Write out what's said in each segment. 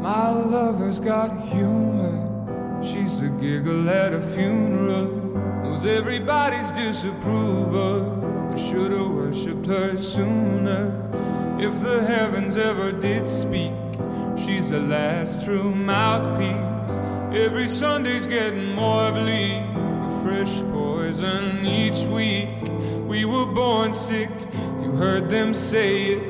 My lover's got humor. She's the giggle at a funeral. Knows everybody's disapproval. I should've worshipped her sooner. If the heavens ever did speak, she's the last true mouthpiece. Every Sunday's getting more bleak. A fresh poison each week. We were born sick, you heard them say it.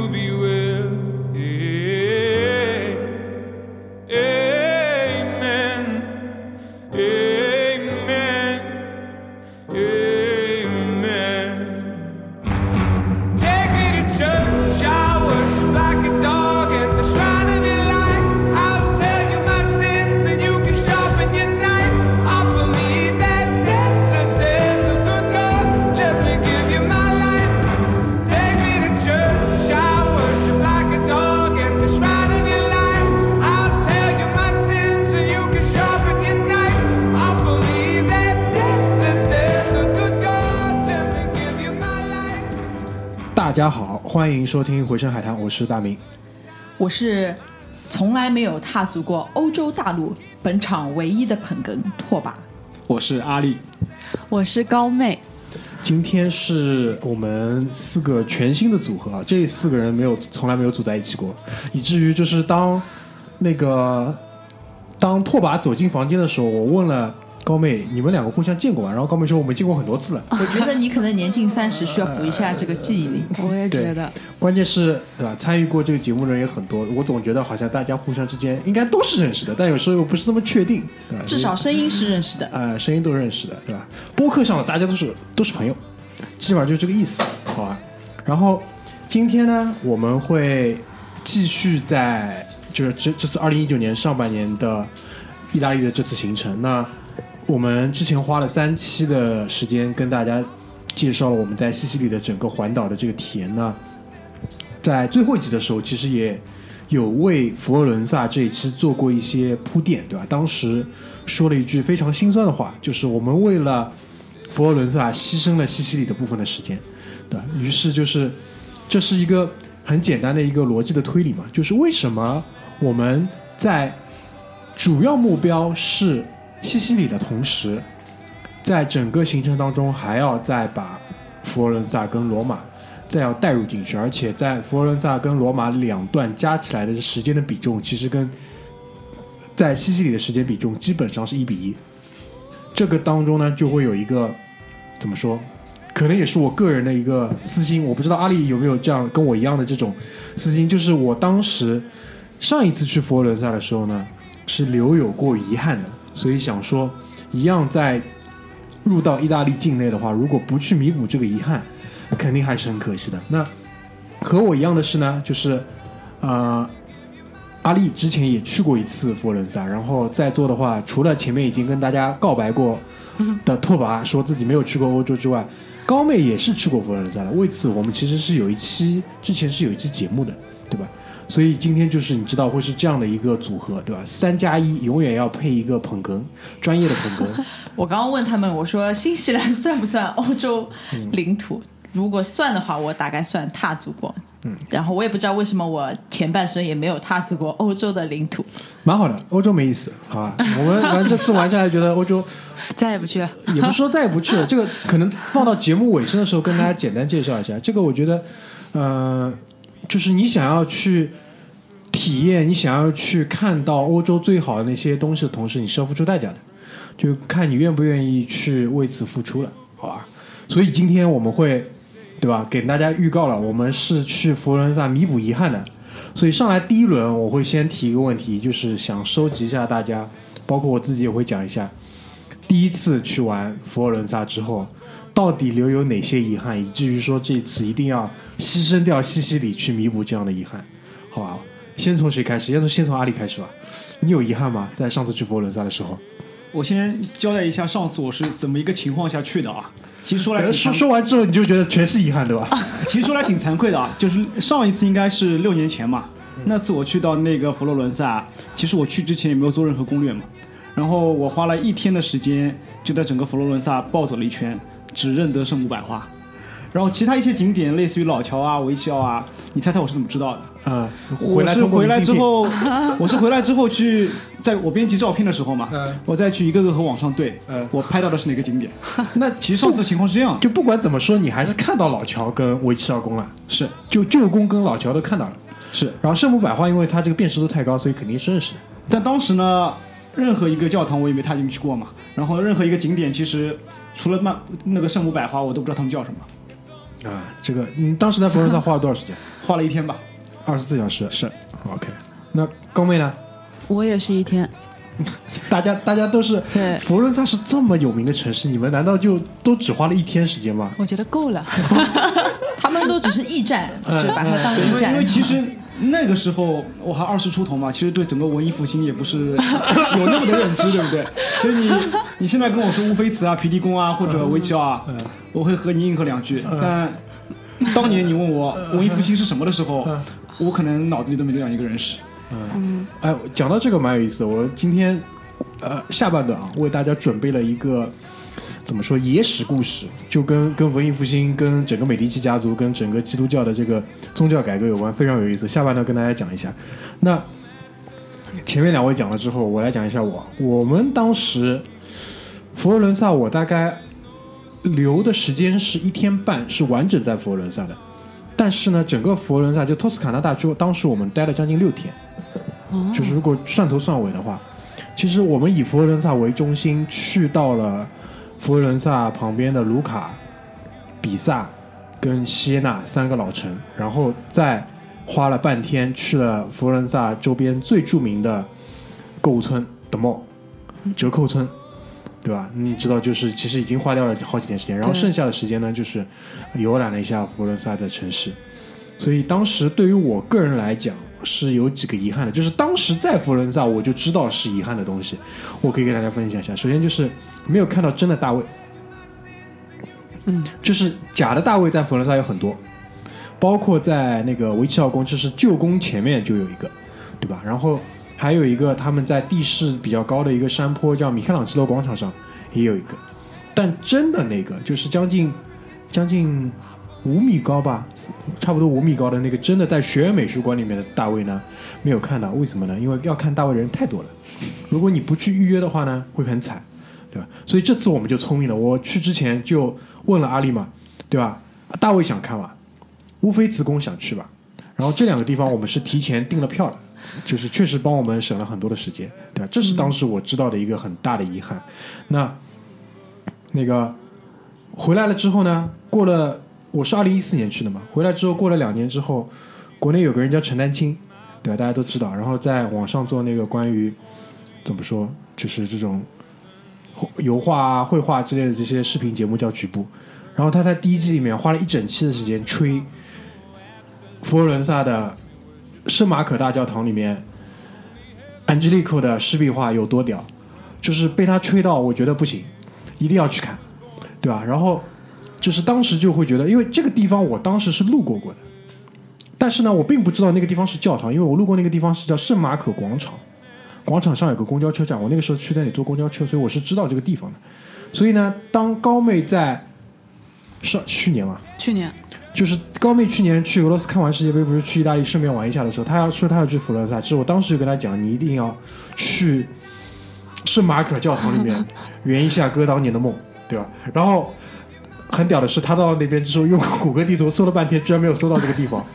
大家好，欢迎收听《回声海滩》，我是大明。我是从来没有踏足过欧洲大陆，本场唯一的捧哏拓跋。我是阿力，我是高妹，今天是我们四个全新的组合啊，这四个人没有从来没有组在一起过，以至于就是当那个当拓跋走进房间的时候，我问了高妹，你们两个互相见过吧？然后高妹说我们见过很多次了。我觉得你可能年近三十，需要补一下这个记忆力。我也觉得，关键是对吧？参与过这个节目的人也很多，我总觉得好像大家互相之间应该都是认识的，但有时候又不是那么确定，对吧？至少声音是认识的。呃，声音都认识的，对吧？播客上的大家都是都是朋友，基本上就是这个意思，好吧？然后今天呢，我们会继续在就是这这次二零一九年上半年的意大利的这次行程。那我们之前花了三期的时间跟大家介绍了我们在西西里的整个环岛的这个体验。呢在最后一集的时候，其实也有为佛罗伦萨这一期做过一些铺垫，对吧？当时说了一句非常心酸的话，就是我们为了佛罗伦萨牺牲了西西里的部分的时间，对？于是就是这是一个很简单的一个逻辑的推理嘛，就是为什么我们在主要目标是西西里的同时，在整个行程当中还要再把佛罗伦萨跟罗马再要带入进去，而且在佛罗伦萨跟罗马两段加起来的时间的比重，其实跟在西西里的时间比重基本上是一比一。这个当中呢，就会有一个怎么说？可能也是我个人的一个私心，我不知道阿里有没有这样跟我一样的这种私心，就是我当时上一次去佛罗伦萨的时候呢，是留有过遗憾的，所以想说，一样在入到意大利境内的话，如果不去弥补这个遗憾，肯定还是很可惜的。那和我一样的是呢，就是呃，阿丽之前也去过一次佛罗伦萨，然后在座的话，除了前面已经跟大家告白过的拓跋说自己没有去过欧洲之外，高妹也是去过佛罗伦萨的。为此，我们其实是有一期之前是有一期节目的，对吧？所以今天就是你知道会是这样的一个组合，对吧？三加一永远要配一个捧哏，专业的捧哏。我刚刚问他们，我说新西兰算不算欧洲领土？如果算的话，我大概算踏足过。嗯，然后我也不知道为什么我前半生也没有踏足过欧洲的领土。蛮好的，欧洲没意思，好吧？我们玩这次玩下来，觉得欧洲 再也不去了。也不是说再也不去了，这个可能放到节目尾声的时候跟大家简单介绍一下。这个我觉得，呃，就是你想要去体验，你想要去看到欧洲最好的那些东西的同时，你是要付出代价的，就看你愿不愿意去为此付出了，好吧？所以今天我们会，对吧？给大家预告了，我们是去佛罗伦萨弥补遗憾的。所以上来第一轮，我会先提一个问题，就是想收集一下大家，包括我自己也会讲一下，第一次去玩佛罗伦萨之后，到底留有哪些遗憾，以至于说这次一定要牺牲掉西西里去弥补这样的遗憾，好吧？先从谁开始？先从先从阿里开始吧。你有遗憾吗？在上次去佛罗伦萨的时候，我先交代一下上次我是怎么一个情况下去的啊。其实说来说说完之后，你就觉得全是遗憾，对吧？其实说来挺惭愧的啊，就是上一次应该是六年前嘛，那次我去到那个佛罗伦萨，其实我去之前也没有做任何攻略嘛，然后我花了一天的时间就在整个佛罗伦萨暴走了一圈，只认得圣母百花。然后其他一些景点，类似于老桥啊、维奇奥啊，你猜猜我是怎么知道的？嗯，我回来是回来之后，我是回来之后去，在我编辑照片的时候嘛，嗯我再去一个个和网上对，嗯我拍到的是哪个景点。那其实上次情况是这样的，就不管怎么说，你还是看到老桥跟维奇奥宫了，是就旧宫跟老桥都看到了。是，然后圣母百花，因为它这个辨识度太高，所以肯定是认识的。但当时呢，任何一个教堂我也没踏进去过嘛，然后任何一个景点，其实除了那那个圣母百花，我都不知道他们叫什么。啊，这个你当时在佛罗伦萨花了多少时间？花了一天吧，二十四小时。是 OK。那高妹呢？我也是一天，大家大家都是对佛罗伦萨是这么有名的城市，你们难道就都只花了一天时间吗？我觉得够了。他们都只是驿站，就把它当驿站因为。其实那个时候我还二十出头嘛，其实对整个文艺复兴也不是有那么的认知，对不对？所以你你现在跟我说乌菲茨啊、皮蒂宫啊或者维奇奥啊，我会和你应和两句，但当年你问我文艺复兴是什么的时候，我可能脑子里都没这样一个人士。哎，讲到这个蛮有意思的，我今天呃下半段啊，为大家准备了一个怎么说野史故事，就跟跟文艺复兴、跟整个美第奇家族、跟整个基督教的这个宗教改革有关，非常有意思。下半段跟大家讲一下。那前面两位讲了之后，我来讲一下我。我们当时佛罗伦萨，我大概留的时间是一天半，是完整在佛罗伦萨的。但是呢，整个佛罗伦萨就托斯卡纳大区，当时我们待了将近六天。就是如果算头算尾的话，其实我们以佛罗伦萨为中心，去到了佛罗伦萨旁边的卢卡、比萨跟锡耶纳三个老城，然后再花了半天去了佛罗伦萨周边最著名的购物村的 mall 折扣村，对吧？你知道，就是其实已经花掉了好几天时间，然后剩下的时间呢，就是游览了一下佛罗伦萨的城市。所以当时对于我个人来讲是有几个遗憾的，就是当时在佛罗伦萨我就知道是遗憾的东西，我可以给大家分享一下。首先就是没有看到真的大卫，嗯，就是假的大卫在佛罗伦萨有很多，包括在那个维奇奥宫，就是旧宫前面就有一个，对吧？然后还有一个他们在地势比较高的一个山坡叫米开朗基罗广场上也有一个，但真的那个就是将近将近五米高吧，差不多五米高的那个真的在学院美术馆里面的大卫呢，没有看到，为什么呢？因为要看大卫人太多了，如果你不去预约的话呢，会很惨，对吧？所以这次我们就聪明了，我去之前就问了阿丽嘛，对吧？大卫想看吧，乌菲子宫想去吧，然后这两个地方我们是提前订了票的，就是确实帮我们省了很多的时间，对吧？这是当时我知道的一个很大的遗憾。那那个回来了之后呢，过了我是二零一四年去的嘛，回来之后过了两年之后，国内有个人叫陈丹青，对吧？大家都知道，然后在网上做那个关于怎么说，就是这种油画啊、绘画之类的这些视频节目叫局部。然后他在第一季里面花了一整期的时间吹佛罗伦萨的圣马可大教堂里面安吉丽科的湿壁画有多屌，就是被他吹到，我觉得不行，一定要去看，对吧？然后就是当时就会觉得，因为这个地方我当时是路过过的，但是呢，我并不知道那个地方是教堂，因为我路过那个地方是叫圣马可广场，广场上有个公交车站，我那个时候去那里坐公交车，所以我是知道这个地方的。所以呢，当高妹在上去年嘛，去年就是高妹去年去俄罗斯看完世界杯，不是去意大利顺便玩一下的时候，她要说她要去佛罗伦萨，其实我当时就跟她讲，你一定要去圣马可教堂里面 圆一下哥当年的梦，对吧？然后很屌的是，他到那边之后用谷歌地图搜了半天，居然没有搜到这个地方，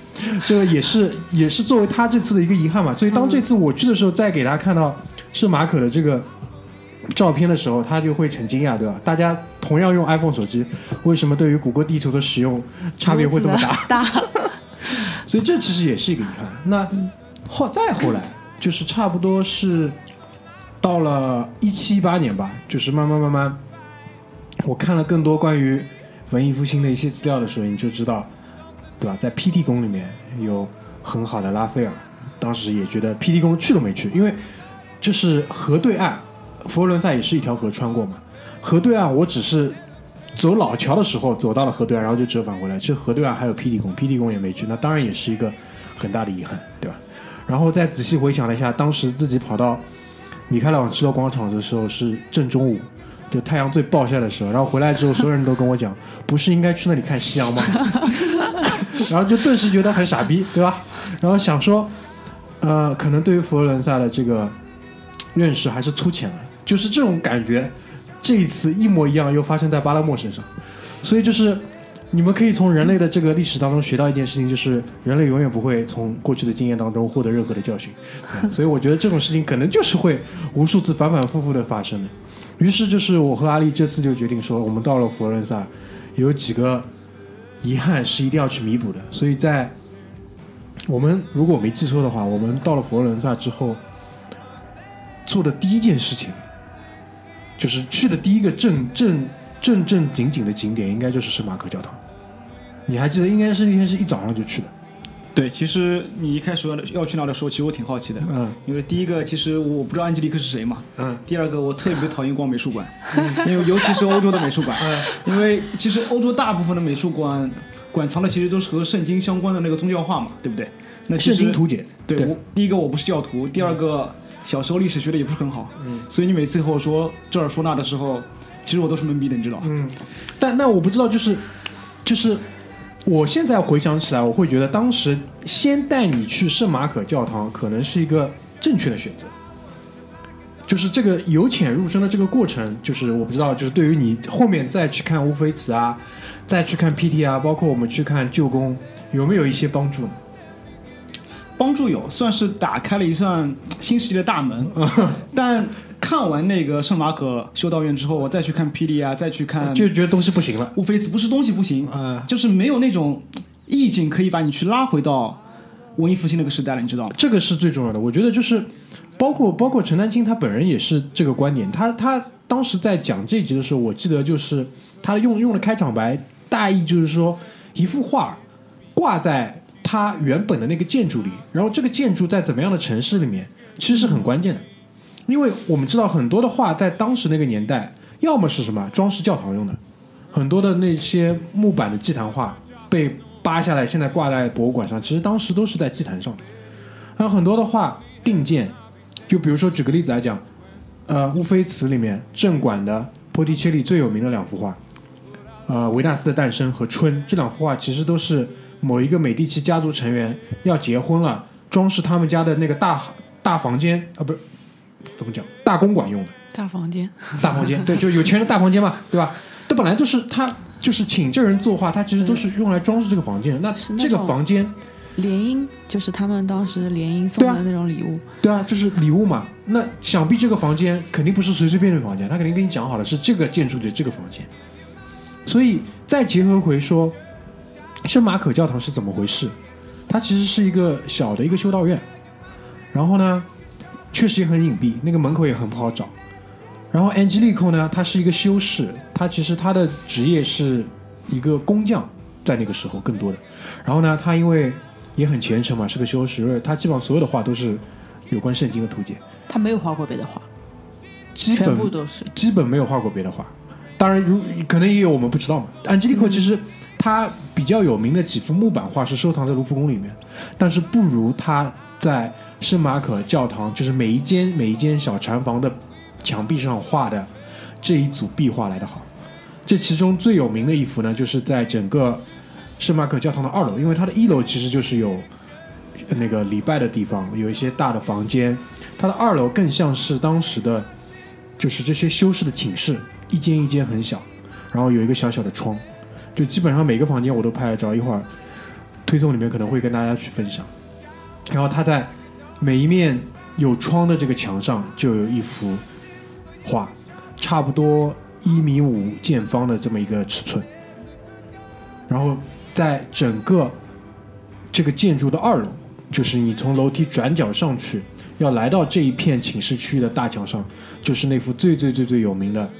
这个也是也是作为他这次的一个遗憾嘛。所以当这次我去的时候，再给大家看到圣马可的这个照片的时候，他就会很惊讶，对吧？大家同样用 iPhone 手机，为什么对于谷歌地图的使用差别会这么大？大，所以这其实也是一个遗憾。那后再后来，就是差不多是到了一七一八年吧，就是慢慢慢慢，我看了更多关于文艺复兴的一些资料的时候，你就知道，对吧？在 PT 宫里面有很好的拉斐尔，当时也觉得 PT 宫去都没去，因为就是河对岸，佛罗伦萨也是一条河穿过嘛，河对岸我只是走老桥的时候走到了河对岸，然后就折返回来。其实河对岸还有霹雳宫，霹雳宫也没去，那当然也是一个很大的遗憾，对吧？然后再仔细回想了一下，当时自己跑到米开朗基罗广场的时候是正中午，就太阳最暴晒的时候。然后回来之后，所有人都跟我讲，不是应该去那里看夕阳吗？然后就顿时觉得很傻逼，对吧？然后想说，呃，可能对于佛罗伦萨的这个认识还是粗浅了，就是这种感觉，这一次一模一样又发生在巴勒莫身上，所以就是你们可以从人类的这个历史当中学到一件事情，就是人类永远不会从过去的经验当中获得任何的教训，所以我觉得这种事情可能就是会无数次反反复复的发生的。于是就是我和阿丽这次就决定说，我们到了佛罗伦萨，有几个遗憾是一定要去弥补的，所以在我们如果我没记错的话，我们到了佛罗伦萨之后，做的第一件事情，就是去的第一个正正正正经经的景点，应该就是圣马可教堂。你还记得，应该是那天是一早上就去的。对，其实你一开始要要去那的时候，其实我挺好奇的，嗯。因为第一个其实我不知道安吉丽克是谁嘛，嗯。第二个我特别讨厌逛美术馆，因为尤其是欧洲的美术馆，嗯。因为其实欧洲大部分的美术馆馆藏的其实都是和圣经相关的那个宗教画嘛，对不对？那其圣经图解，对。我第一个我不是教徒，第二个小时候历史学的也不是很好，嗯所以你每次和我说这儿说那的时候，其实我都是懵逼的，你知道吗？嗯，但那我不知道，就是就是，我现在回想起来，我会觉得当时先带你去圣马可教堂，可能是一个正确的选择。就是这个由浅入深的这个过程，就是我不知道，就是对于你后面再去看乌菲茨啊，再去看 PT 啊，包括我们去看旧宫，有没有一些帮助呢？帮助有，算是打开了一扇新世界的大门。但看完那个圣马可修道院之后，我再去看霹雳啊，再去看就觉得东西不行了。乌菲兹，不是东西不行，嗯就是没有那种意境可以把你去拉回到文艺复兴那个时代了，你知道吗？这个是最重要的。我觉得就是包括包括陈丹青他本人也是这个观点。他他当时在讲这一集的时候，我记得就是他用用的开场白，大意就是说一幅画挂在它原本的那个建筑里，然后这个建筑在怎么样的城市里面，其实是很关键的。因为我们知道很多的画在当时那个年代，要么是什么装饰教堂用的，很多的那些木板的祭坛画被扒下来，现在挂在博物馆上，其实当时都是在祭坛上的。还有很多的画定件，就比如说举个例子来讲，呃，乌菲茨里面正馆的波提切利最有名的两幅画，呃，维纳斯的诞生和春这两幅画其实都是某一个美第奇家族成员要结婚了，装饰他们家的那个大大房间啊，不是怎么讲大公馆用的。大房间，大房间，对，就有钱人的大房间嘛，对吧？这本来都是他就是请这人作画，他其实都是用来装饰这个房间的。那这个房间，联姻就是他们当时联姻送的那种礼物，对啊，就是礼物嘛。那想必这个房间肯定不是随随便便的房间，他肯定跟你讲好了是这个建筑的这个房间。所以再结合回说，圣马可教堂是怎么回事？它其实是一个小的一个修道院，然后呢，确实也很隐蔽，那个门口也很不好找。然后 Angelico 呢，他是一个修士，他其实他的职业是一个工匠，在那个时候更多的。然后呢，他因为也很虔诚嘛，是个修士，因为他基本上所有的画都是有关圣经的图解，他没有画过别的画，基全部本都是。基本没有画过别的画。当然，如可能也有我们不知道嘛。Angelico 其实他比较有名的几幅木板画是收藏在卢浮宫里面，但是不如他在圣马可教堂，就是每一间每一间小禅房的墙壁上画的这一组壁画来的好。这其中最有名的一幅呢，就是在整个圣马可教堂的二楼，因为它的一楼其实就是有那个礼拜的地方，有一些大的房间。它的二楼更像是当时的，就是这些修士的寝室，一间一间很小，然后有一个小小的窗，就基本上每个房间我都拍了照，一会儿推送里面可能会跟大家去分享。然后它在每一面有窗的这个墙上就有一幅画，差不多一米五见方的这么一个尺寸，然后在整个这个建筑的二楼，就是你从楼梯转角上去，要来到这一片寝室区域的大墙上，就是那幅最最最最有名的，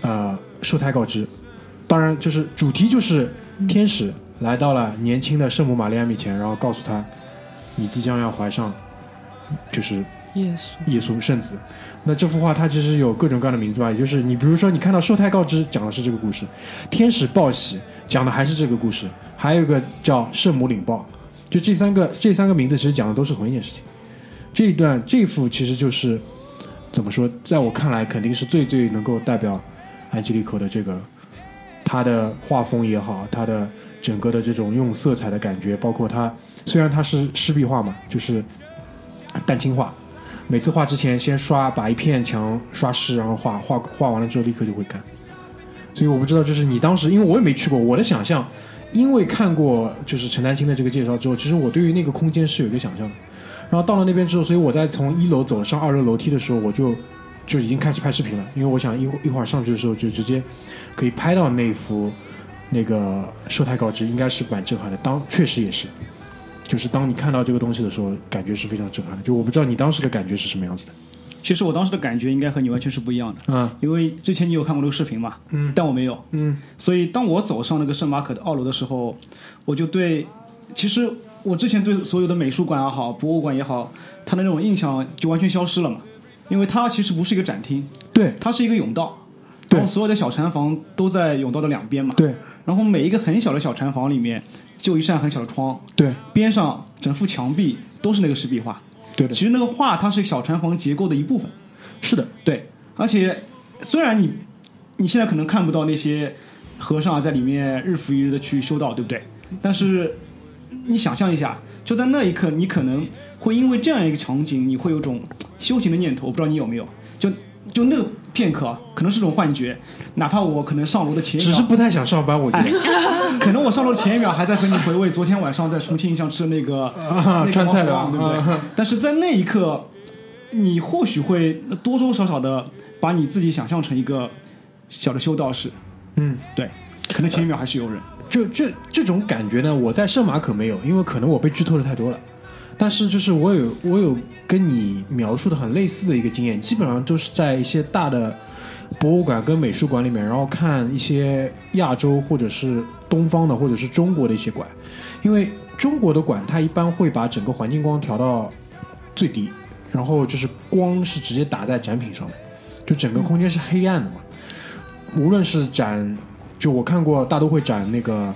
呃，受胎告知。当然，就是主题就是天使来到了年轻的圣母玛利亚面前，然后告诉他，你即将要怀上，就是耶稣，耶稣圣子。那这幅画它其实有各种各样的名字吧，也就是你比如说你看到受胎告知讲的是这个故事，天使报喜讲的还是这个故事，还有一个叫圣母领报，就这三个这三个名字其实讲的都是同一件事情。这一段这幅其实就是怎么说，在我看来肯定是最最能够代表安吉丽可的这个他的画风也好，他的整个的这种用色彩的感觉，包括他虽然他是湿壁画嘛，就是蛋青画，每次画之前先刷把一片墙刷湿，然后画画画完了之后立刻就会干。所以我不知道，就是你当时，因为我也没去过，我的想象，因为看过就是陈丹青的这个介绍之后，其实我对于那个空间是有一个想象的。然后到了那边之后，所以我在从一楼走上二楼楼梯的时候，我就就已经开始拍视频了，因为我想一会一会儿上去的时候就直接可以拍到那幅那个售台告知，应该是蛮震撼的。当确实也是，就是当你看到这个东西的时候，感觉是非常震撼的。就我不知道你当时的感觉是什么样子的。其实我当时的感觉应该和你完全是不一样的，嗯因为之前你有看过那个视频嘛，嗯但我没有，嗯所以当我走上那个圣马可的二楼的时候，我就对，其实我之前对所有的美术馆也好，博物馆也好，它的那种印象就完全消失了嘛，因为它其实不是一个展厅，对它是一个甬道，对然后所有的小禅房都在甬道的两边嘛，对然后每一个很小的小禅房里面就一扇很小的窗，对边上整幅墙壁都是那个石壁画，对的其，实那个画它是小禅房结构的一部分。是的，对，而且虽然你你现在可能看不到那些和尚啊在里面日复一日的去修道，对不对？但是你想象一下，就在那一刻，你可能会因为这样一个场景，你会有种修行的念头。我不知道你有没有？就就那个片刻啊，可能是种幻觉。哪怕我可能上楼的前一秒，只是不太想上班，我觉哎得。，可能我上楼前一秒还在和你回味昨天晚上在重庆印象吃的那个、啊那个川菜的对不对？啊但是在那一刻，你或许会多多少少的把你自己想象成一个小的修道士，嗯，对，可能前一秒还是有人。就这这种感觉呢，我在圣马可没有，因为可能我被剧透的太多了。但是就是我有我有跟你描述的很类似的一个经验，基本上都是在一些大的博物馆跟美术馆里面，然后看一些亚洲或者是东方的或者是中国的一些馆，因为中国的馆它一般会把整个环境光调到最低，然后就是光是直接打在展品上面，就整个空间是黑暗的嘛。无论是展，就我看过大都会展那个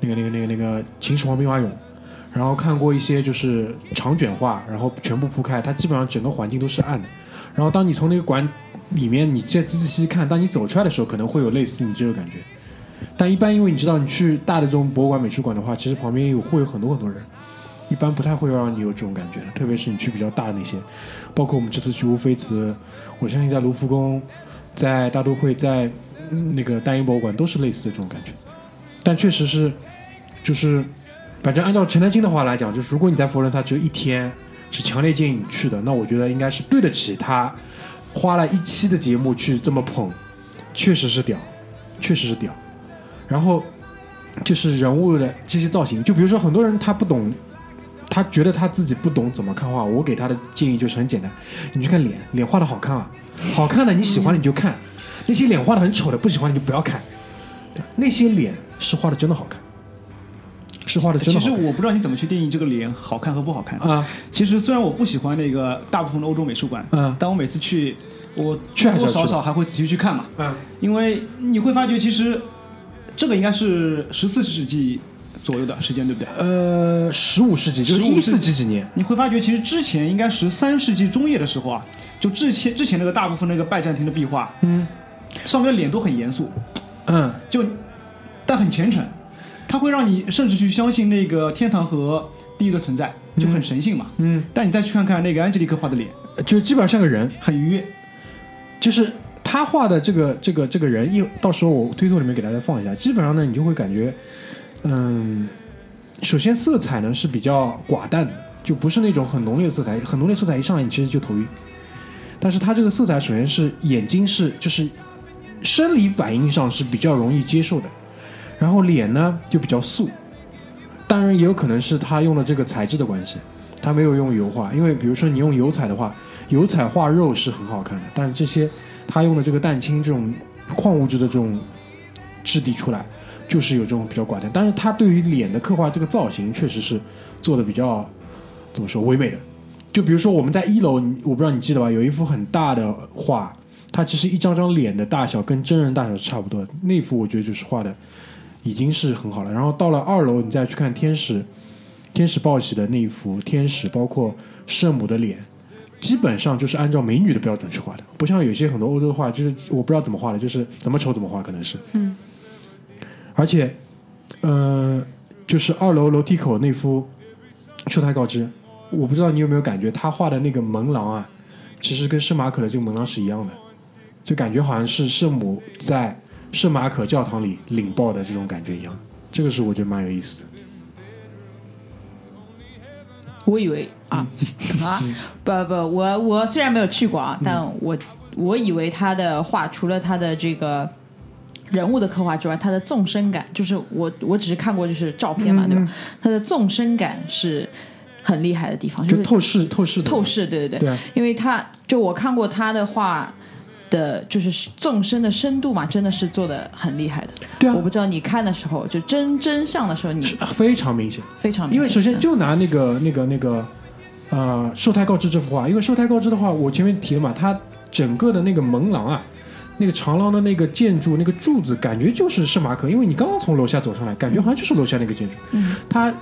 那个那个那个那个秦始皇兵马俑，然后看过一些就是长卷画，然后全部铺开，它基本上整个环境都是暗的。然后当你从那个馆里面你再仔仔细细看，当你走出来的时候，可能会有类似你这个感觉。但一般因为你知道，你去大的这种博物馆、美术馆的话，其实旁边有会有很多很多人，一般不太会让你有这种感觉的。特别是你去比较大的那些，包括我们这次去乌菲兹，我相信在卢浮宫、在大都会、在那个大英博物馆都是类似的这种感觉。但确实是，就是反正按照陈丹青的话来讲，就是如果你在佛罗伦萨只有一天，是强烈建议你去的，那我觉得应该是对得起他花了一期的节目去这么捧，确实是屌，确实是屌。然后就是人物的这些造型，就比如说很多人他不懂，他觉得他自己不懂怎么看画，我给他的建议就是很简单，你去看脸，脸画的好看啊，好看的你喜欢的你就看，那些脸画的很丑的不喜欢你就不要看，那些脸是画的真的好看，是画的真其的其实我不知道你怎么去定义这个脸好看和不好看。啊，其实虽然我不喜欢那个大部分的欧洲美术馆，嗯但我每次去，我多多少少还会仔细去看嘛。嗯因为你会发觉，其实这个应该是十四世纪左右的时间，对不对？呃，十五世纪就是15一四几几年，你会发觉，其实之前应该十三世纪中叶的时候啊，就之前之前那个大部分那个拜占庭的壁画，嗯上面的脸都很严肃，嗯，就但很虔诚，它会让你甚至去相信那个天堂和地狱的存在，就很神性嘛。嗯，但你再去看看那个安吉丽克画的脸，就基本上像个人，很愉悦。就是他画的这个这个这个人，一到时候我推送里面给大家放一下，基本上呢，你就会感觉，嗯，首先色彩呢是比较寡淡的，就不是那种很浓烈的色彩，很浓烈色彩一上来你其实就头晕。但是它这个色彩首先是眼睛是就是生理反应上是比较容易接受的，然后脸呢就比较素，当然也有可能是他用了这个材质的关系，他没有用油画，因为比如说你用油彩的话，油彩画肉是很好看的，但是这些他用的这个蛋清这种矿物质的这种质地出来，就是有这种比较寡淡。但是他对于脸的刻画这个造型，确实是做的比较怎么说唯美的。就比如说我们在一楼，我不知道你记得吧，有一幅很大的画，它其实一张张脸的大小跟真人大小是差不多的，那幅我觉得就是画的已经是很好了。然后到了二楼，你再去看天使天使报喜的那一幅天使，包括圣母的脸，基本上就是按照美女的标准去画的，不像有些很多欧洲画，就是我不知道怎么画的，就是怎么丑怎么画，可能是。嗯。而且，嗯、就是二楼楼梯口那幅受胎告知，我不知道你有没有感觉，他画的那个门廊啊，其实跟圣马可的这个门廊是一样的，就感觉好像是圣母在圣马可教堂里领报的这种感觉一样。这个是我觉得蛮有意思的。我以为啊啊 不不，我我虽然没有去过啊，但我我以为他的画除了他的这个人物的刻画之外，他的纵深感，就是我我只是看过就是照片嘛，对吧？他的纵深感是很厉害的地方，就是透视透视透视，对对对，对啊因为他就我看过他的画的，就是纵深的深度嘛，真的是做的很厉害的。对啊我不知道你看的时候，就真真相的时候，你非常明显。非常明因为首先就拿那个那个那个呃受胎告知这幅画，因为受胎告知的话，我前面提了嘛，它整个的那个门廊啊，那个长廊的那个建筑那个柱子，感觉就是圣马可，因为你刚刚从楼下走上来，感觉好像就是楼下那个建筑。嗯，它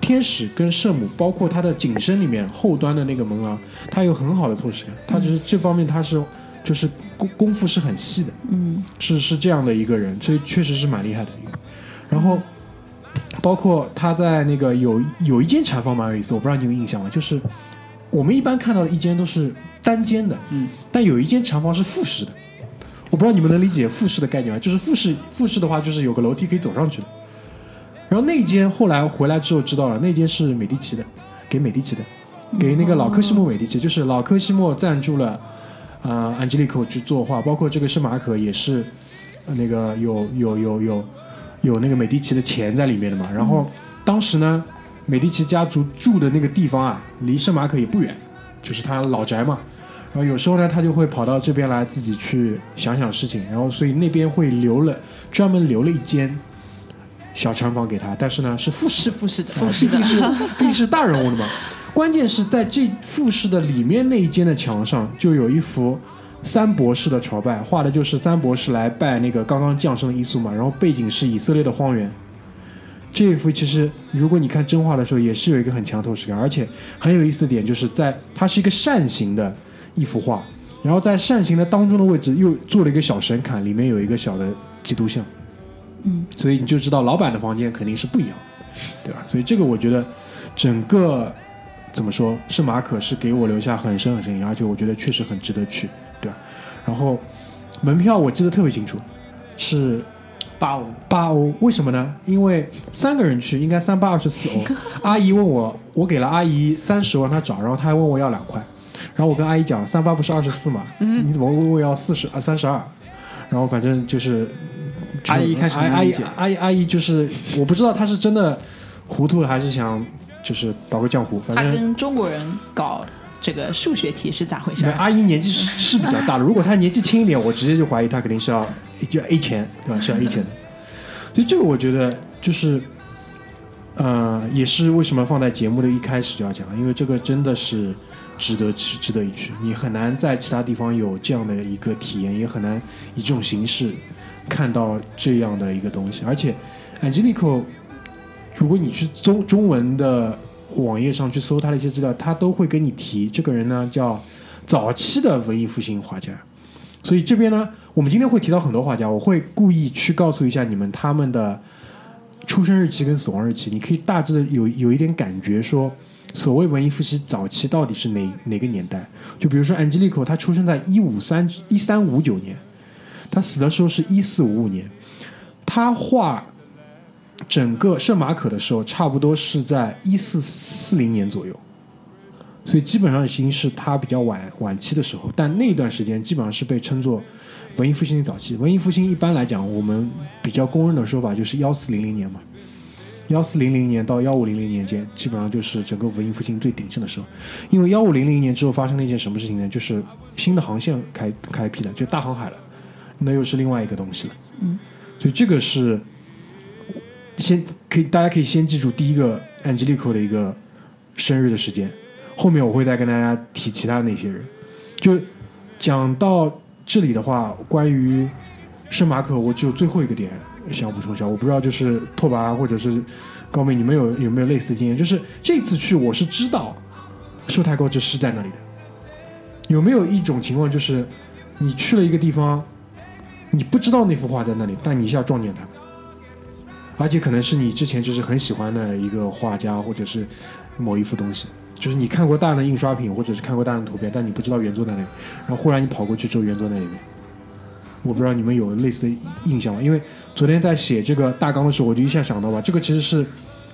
天使跟圣母，包括它的景深里面后端的那个门廊，它有很好的透视感，它就是这方面它是就是功功夫是很细的。嗯是是这样的一个人，所以确实是蛮厉害的一个。然后包括他在那个有有一间禅房蛮有意思，我不知道你有印象吗？就是我们一般看到的一间都是单间的，嗯，但有一间禅房是复式的。我不知道你们能理解复式的概念吗？就是复式复式的话，就是有个楼梯可以走上去的。然后那间后来回来之后知道了，那间是美第奇的，给美第奇的，给那个老科西莫美第奇，就是老科西莫赞助了呃安吉丽可去作画，包括这个圣马可也是、呃那个有有有有有那个美第奇的钱在里面的嘛。然后当时呢，美第奇家族住的那个地方啊，离圣马可也不远，就是他老宅嘛。然后有时候呢，他就会跑到这边来自己去想想事情，然后所以那边会留了专门留了一间小禅房给他，但是呢是复式是复式的，啊毕竟是毕竟是大人物的嘛。关键是在这复式的里面那一间的墙上，就有一幅三博士的朝拜，画的就是三博士来拜那个刚刚降生的伊苏嘛，然后背景是以色列的荒原。这一幅其实，如果你看真画的时候，也是有一个很强透视感，而且很有意思的点就是在它是一个扇形的一幅画，然后在扇形的当中的位置又做了一个小神龛，里面有一个小的基督像。嗯，所以你就知道老板的房间肯定是不一样，对吧？所以这个我觉得整个怎么说，是马可是给我留下很深很深印象，而且我觉得确实很值得去，对吧？然后门票我记得特别清楚，是八欧，八欧，为什么呢？因为三个人去应该三八二十四欧。阿姨问我，我给了阿姨三十，让她找，然后她还问我要两块，然后我跟阿姨讲，三八不是二十四嘛，你怎么问我要四十啊三十二？然后反正就是阿姨开始阿阿姨阿姨阿姨就是我不知道她是真的糊涂了，还是想就是捣个浆糊，反正。他跟中国人搞这个数学题是咋回事？阿姨年纪是是比较大的，如果她年纪轻一点，我直接就怀疑她肯定是要就 A 钱，对吧？是要 A 钱的。所以这个我觉得就是，呃，也是为什么放在节目的一开始就要讲，因为这个真的是值得去，值得一去。你很难在其他地方有这样的一个体验，也很难以这种形式看到这样的一个东西。而且，Angelico，如果你去中中文的网页上去搜他的一些资料，他都会跟你提这个人呢叫早期的文艺复兴画家。所以这边呢，我们今天会提到很多画家，我会故意去告诉一下你们他们的出生日期跟死亡日期，你可以大致的有有一点感觉说，所谓文艺复兴早期到底是哪哪个年代？就比如说 Angelico，他出生在一五三一三五九年，他死的时候是一四五五年，他画整个圣马可的时候，差不多是在一四四零年左右。所以基本上已经是他比较晚晚期的时候，但那段时间基本上是被称作文艺复兴的早期。文艺复兴一般来讲，我们比较公认的说法就是幺四零零年嘛，幺四零零年到幺五零零年间，基本上就是整个文艺复兴最鼎盛的时候。因为幺五零零年之后发生了一件什么事情呢？就是新的航线开开辟了，就大航海了，那又是另外一个东西了。嗯，所以这个是先可以大家可以先记住第一个 Angelico 的一个生日的时间。后面我会再跟大家提其他那些人。就讲到这里的话，关于圣马可，我只有最后一个点想补充一下。我不知道，就是拓跋或者是高妹，你们有有没有类似的经验？就是这次去，我是知道寿太高就是在那里的。有没有一种情况，就是你去了一个地方，你不知道那幅画在那里，但你一下撞见它，而且可能是你之前就是很喜欢的一个画家，或者是某一幅东西，就是你看过大量的印刷品，或者是看过大量的图片，但你不知道原作在哪里，然后忽然你跑过去之后，原作在那里面。我不知道你们有类似的印象吗？因为昨天在写这个大纲的时候，我就一下想到吧，这个其实是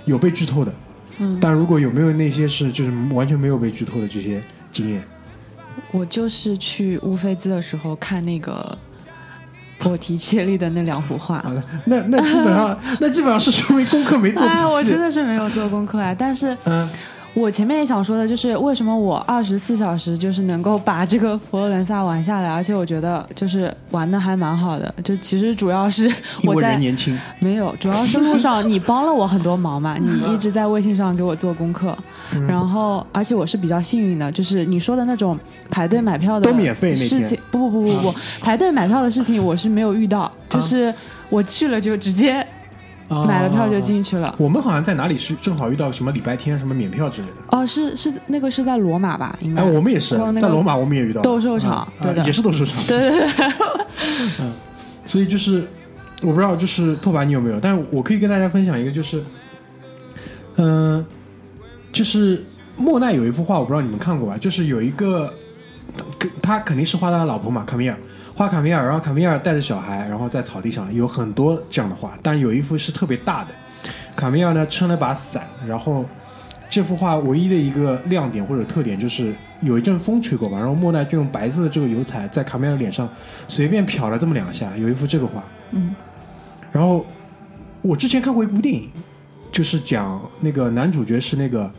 有被剧透的。嗯，但如果有没有那些是就是完全没有被剧透的这些经验？我就是去乌菲兹的时候看那个波提切利的那两幅画。好的，那那基本上那基本上是说明功课没做仔细。哎，我真的是没有做功课啊！但是嗯，我前面也想说的，就是为什么我二十四小时就是能够把这个佛罗伦萨玩下来，而且我觉得就是玩的还蛮好的。就其实主要是我在年轻，没有，主要是路上你帮了我很多忙嘛，你一直在微信上给我做功课，嗯。然后而且我是比较幸运的，就是你说的那种排队买票的都免费那天。事情，不不不不不，排队买票的事情我是没有遇到，就是我去了就直接买了票就进去了。我们好像在哪里是正好遇到什么礼拜天什么免票之类的。哦，是是那个是在罗马吧？应该。哎，我们也是那个在罗马，我们也遇到斗兽场嗯对的啊也是斗兽场。对对对，嗯所以就是我不知道，就是拓跋你有没有？但是我可以跟大家分享一个，就是，嗯、就是莫奈有一幅画，我不知道你们看过吧？就是有一个，他肯定是画他的老婆嘛，卡米尔，画卡米尔，然后卡米尔带着小孩，然后在草地上有很多这样的画，但有一幅是特别大的，卡米尔呢撑了把伞，然后这幅画唯一的一个亮点或者特点就是有一阵风吹过嘛，然后莫奈就用白色的这个油彩在卡米尔脸上随便瞟了这么两下，有一幅这个画，嗯，然后我之前看过一部电影，就是讲那个男主角是那个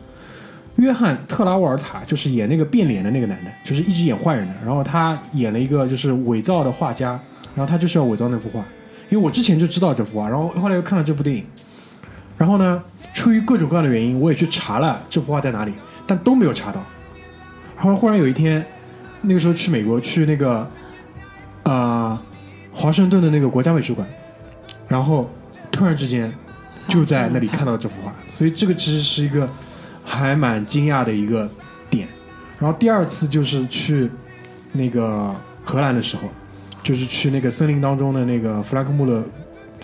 约翰特拉沃尔塔，就是演那个变脸的那个男的，就是一直演坏人的，然后他演了一个就是伪造的画家，然后他就是要伪造那幅画，因为我之前就知道这幅画，然后后来又看了这部电影，然后呢，出于各种各样的原因，我也去查了这幅画在哪里，但都没有查到。然后忽然有一天，那个时候去美国去那个，呃，华盛顿的那个国家美术馆，然后突然之间就在那里看到这幅画，所以这个其实是一个还蛮惊讶的一个点。然后第二次就是去那个荷兰的时候，就是去那个森林当中的那个弗兰克穆勒，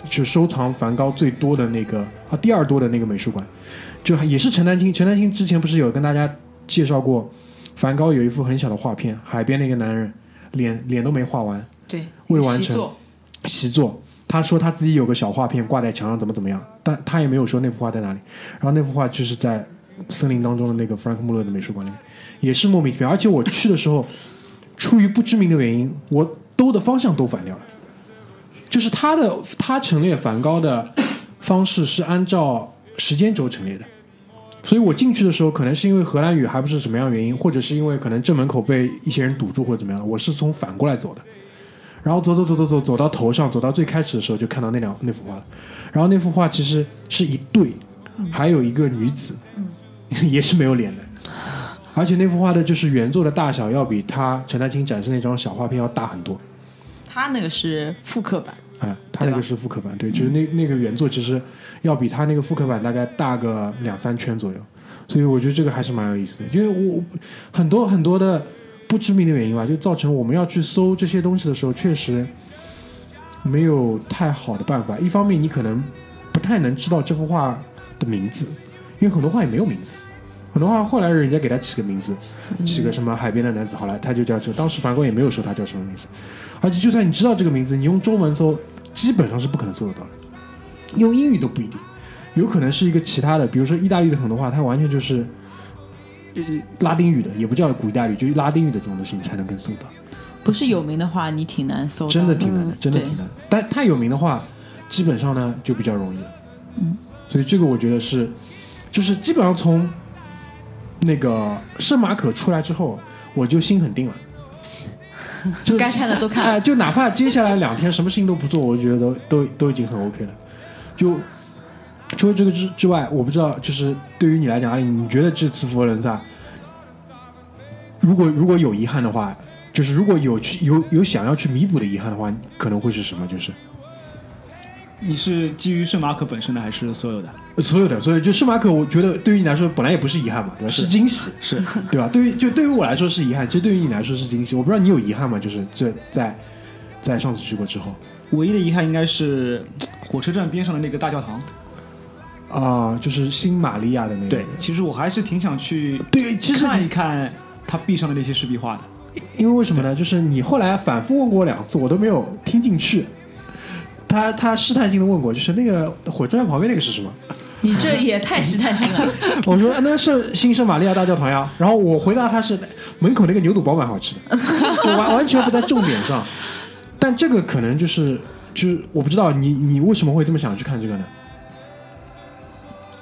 就收藏梵高最多的那个啊第二多的那个美术馆，就也是陈丹青。陈丹青之前不是有跟大家介绍过，梵高有一幅很小的画片，海边那个男人脸脸都没画完，对，未完成习作习作。他说他自己有个小画片挂在墙上，怎么怎么样，但他也没有说那幅画在哪里。然后那幅画就是在森林当中的那个弗兰克穆勒的美术馆里面，也是莫名其妙。而且我去的时候，出于不知名的原因，我兜的方向都反掉了。就是他的他陈列梵高的方式是按照时间轴陈列的，所以我进去的时候，可能是因为荷兰语还不是什么样的原因，或者是因为可能正门口被一些人堵住或者怎么样，我是从反过来走的。然后走走走走走走到头上，走到最开始的时候就看到那两那幅画了。然后那幅画其实是一对，还有一个女子，也是没有脸的。而且那幅画的就是原作的大小要比他陈丹青展示那张小画片要大很多。他那个是复刻版，啊，他那个是复刻版，对，就是那那个原作其实要比他那个复刻版大概大个两三圈左右，所以我觉得这个还是蛮有意思的，因为我很多很多的不知名的原因吧，就造成我们要去搜这些东西的时候，确实没有太好的办法。一方面，你可能不太能知道这幅画的名字，因为很多画也没有名字。很多画后来人家给他起个名字，起个什么海边的男子，后来，他就叫这个。当时梵高也没有说他叫什么名字，而且就算你知道这个名字，你用中文搜，基本上是不可能搜得到的，用英语都不一定，有可能是一个其他的，比如说意大利的很多话，它完全就是呃拉丁语的，也不叫古意大利，就拉丁语的这种东西，你才能跟搜到。不是有名的话，你挺难搜的真的挺难的，嗯真的挺难的。但太有名的话，基本上呢就比较容易了。嗯，所以这个我觉得是，就是基本上从那个圣马可出来之后，我就心很定了。就该看的都看哎，就哪怕接下来两天什么事情都不做，我觉得都都都已经很 OK 了。就除了这个之之外，我不知道，就是对于你来讲，阿里，你觉得这次佛罗伦萨，如果如果有遗憾的话，就是如果有去有有想要去弥补的遗憾的话，可能会是什么？就是你是基于圣马可本身的，还是所有的？所有的，所以就圣马可，我觉得对于你来说本来也不是遗憾嘛，对吧？是惊喜，是对吧？对于就对于我来说是遗憾，其实对于你来说是惊喜。我不知道你有遗憾吗？就是这在在上次去过之后唯一的遗憾应该是火车站边上的那个大教堂。啊、就是新玛利亚的那个。对，其实我还是挺想去对，其实看一看他壁上的那些石壁画的。因为为什么呢？就是你后来反复问过我两次，我都没有听进去。他他试探性的问过，就是那个火车站旁边那个是什么？你这也太试探性了。我说啊那是新圣玛利亚大教堂呀。然后我回答他是门口那个牛肚包蛮好吃的，就 完完全不在重点上。但这个可能就是就是我不知道你你为什么会这么想去看这个呢？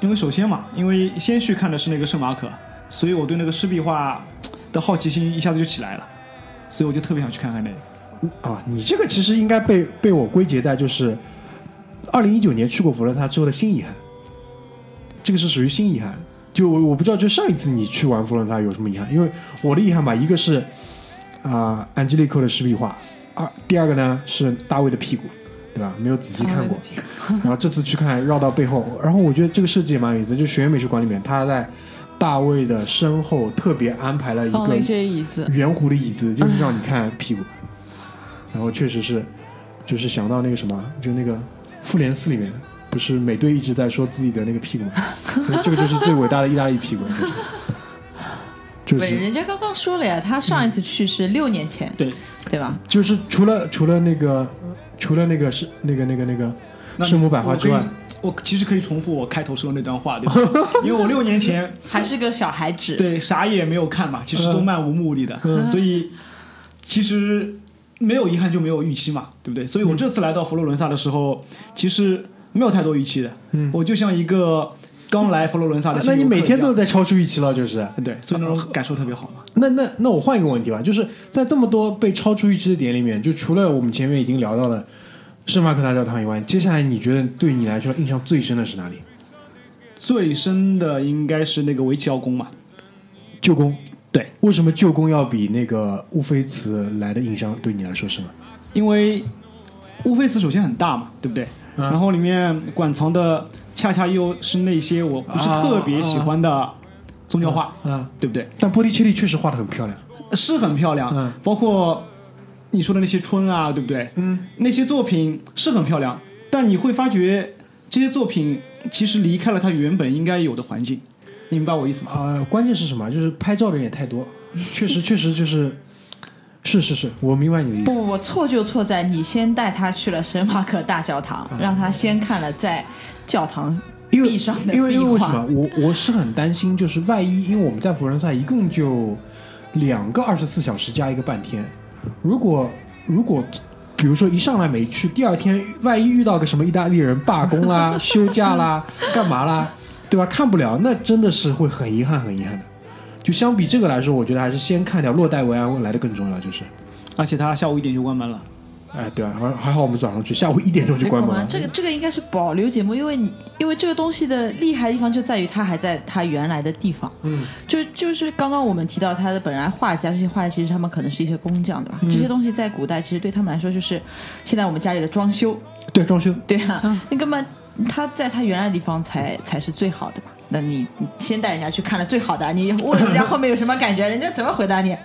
因为首先嘛，因为先去看的是那个圣马可，所以我对那个湿壁画的好奇心一下子就起来了，所以我就特别想去看看那个。啊，你这个其实应该被被我归结在就是二零一九年去过佛罗伦萨之后的新遗憾，这个是属于新遗憾。就我我不知道，就上一次你去玩佛罗伦萨有什么遗憾？因为我的遗憾吧，一个是啊、安吉丽蔻的石壁画，二第二个呢是大卫的屁股，对吧？没有仔细看过。然后这次去看绕到背后，然后我觉得这个设计也蛮有意思，就学院美术馆里面，他在大卫的身后特别安排了一个圆弧的椅子，就是让你看屁股。然后确实是，就是想到那个什么，就那个复联四里面，不是美队一直在说自己的那个屁股吗？这个就是最伟大的意大利屁股，就是。就对，是人家刚刚说了呀，他上一次去是六年前，对，对吧？就是除了除了那个除了那个是那个那个那个圣母百花之外我，我其实可以重复我开头说的那段话，对吧？因为我六年前还是个小孩子，对啥也没有看嘛，其实都漫无目的的，嗯所以其实没有遗憾就没有预期嘛，对不对？所以我这次来到佛罗伦萨的时候，其实没有太多预期的，嗯我就像一个刚来佛罗伦萨的新那你每天都在超出预期了，就是。对，所以那种感受特别好嘛。那那那我换一个问题吧，就是在这么多被超出预期的点里面，就除了我们前面已经聊到了圣马可大教堂以外，接下来你觉得对你来说印象最深的是哪里？最深的应该是那个维齐奥宫嘛，旧宫。对，为什么旧宫要比那个乌菲茨来的印象对你来说深啊？因为乌菲茨首先很大嘛，对不对？嗯然后里面馆藏的恰恰又是那些我不是特别喜欢的宗教画，啊，对不对？但波提切利确实画的很漂亮。是很漂亮，嗯包括你说的那些春啊，对不对？嗯，那些作品是很漂亮，但你会发觉这些作品其实离开了它原本应该有的环境，你明白我意思吗？啊、关键是什么？就是拍照的人也太多，确实确实就是，是是是，我明白你的意思。不不不，错就错在你先带他去了圣马可大教堂，让他先看了在教堂壁上的因为因为壁画为什么？我我是很担心，就是万一，因为我们在佛罗伦萨一共就两个二十四小时加一个半天，如果如果比如说一上来没去，第二天万一遇到个什么意大利人罢工啦、休假啦、干嘛啦，对吧？看不了，那真的是会很遗憾，很遗憾的。就相比这个来说，我觉得还是先看掉落袋为安来的更重要，就是。而且他下午一点就关门了，哎，对啊，还还好我们早上去，下午一点钟就关门了。这个这个应该是保留节目，因为你因为这个东西的厉害的地方就在于它还在它原来的地方。嗯，就就是刚刚我们提到他的本来画家，这些画家其实他们可能是一些工匠，对吧？嗯这些东西在古代其实对他们来说就是现在我们家里的装修，对装修，对啊，你根本他在他原来的地方才才是最好的吧。那你你先带人家去看了最好的，你问人家后面有什么感觉，人家怎么回答你？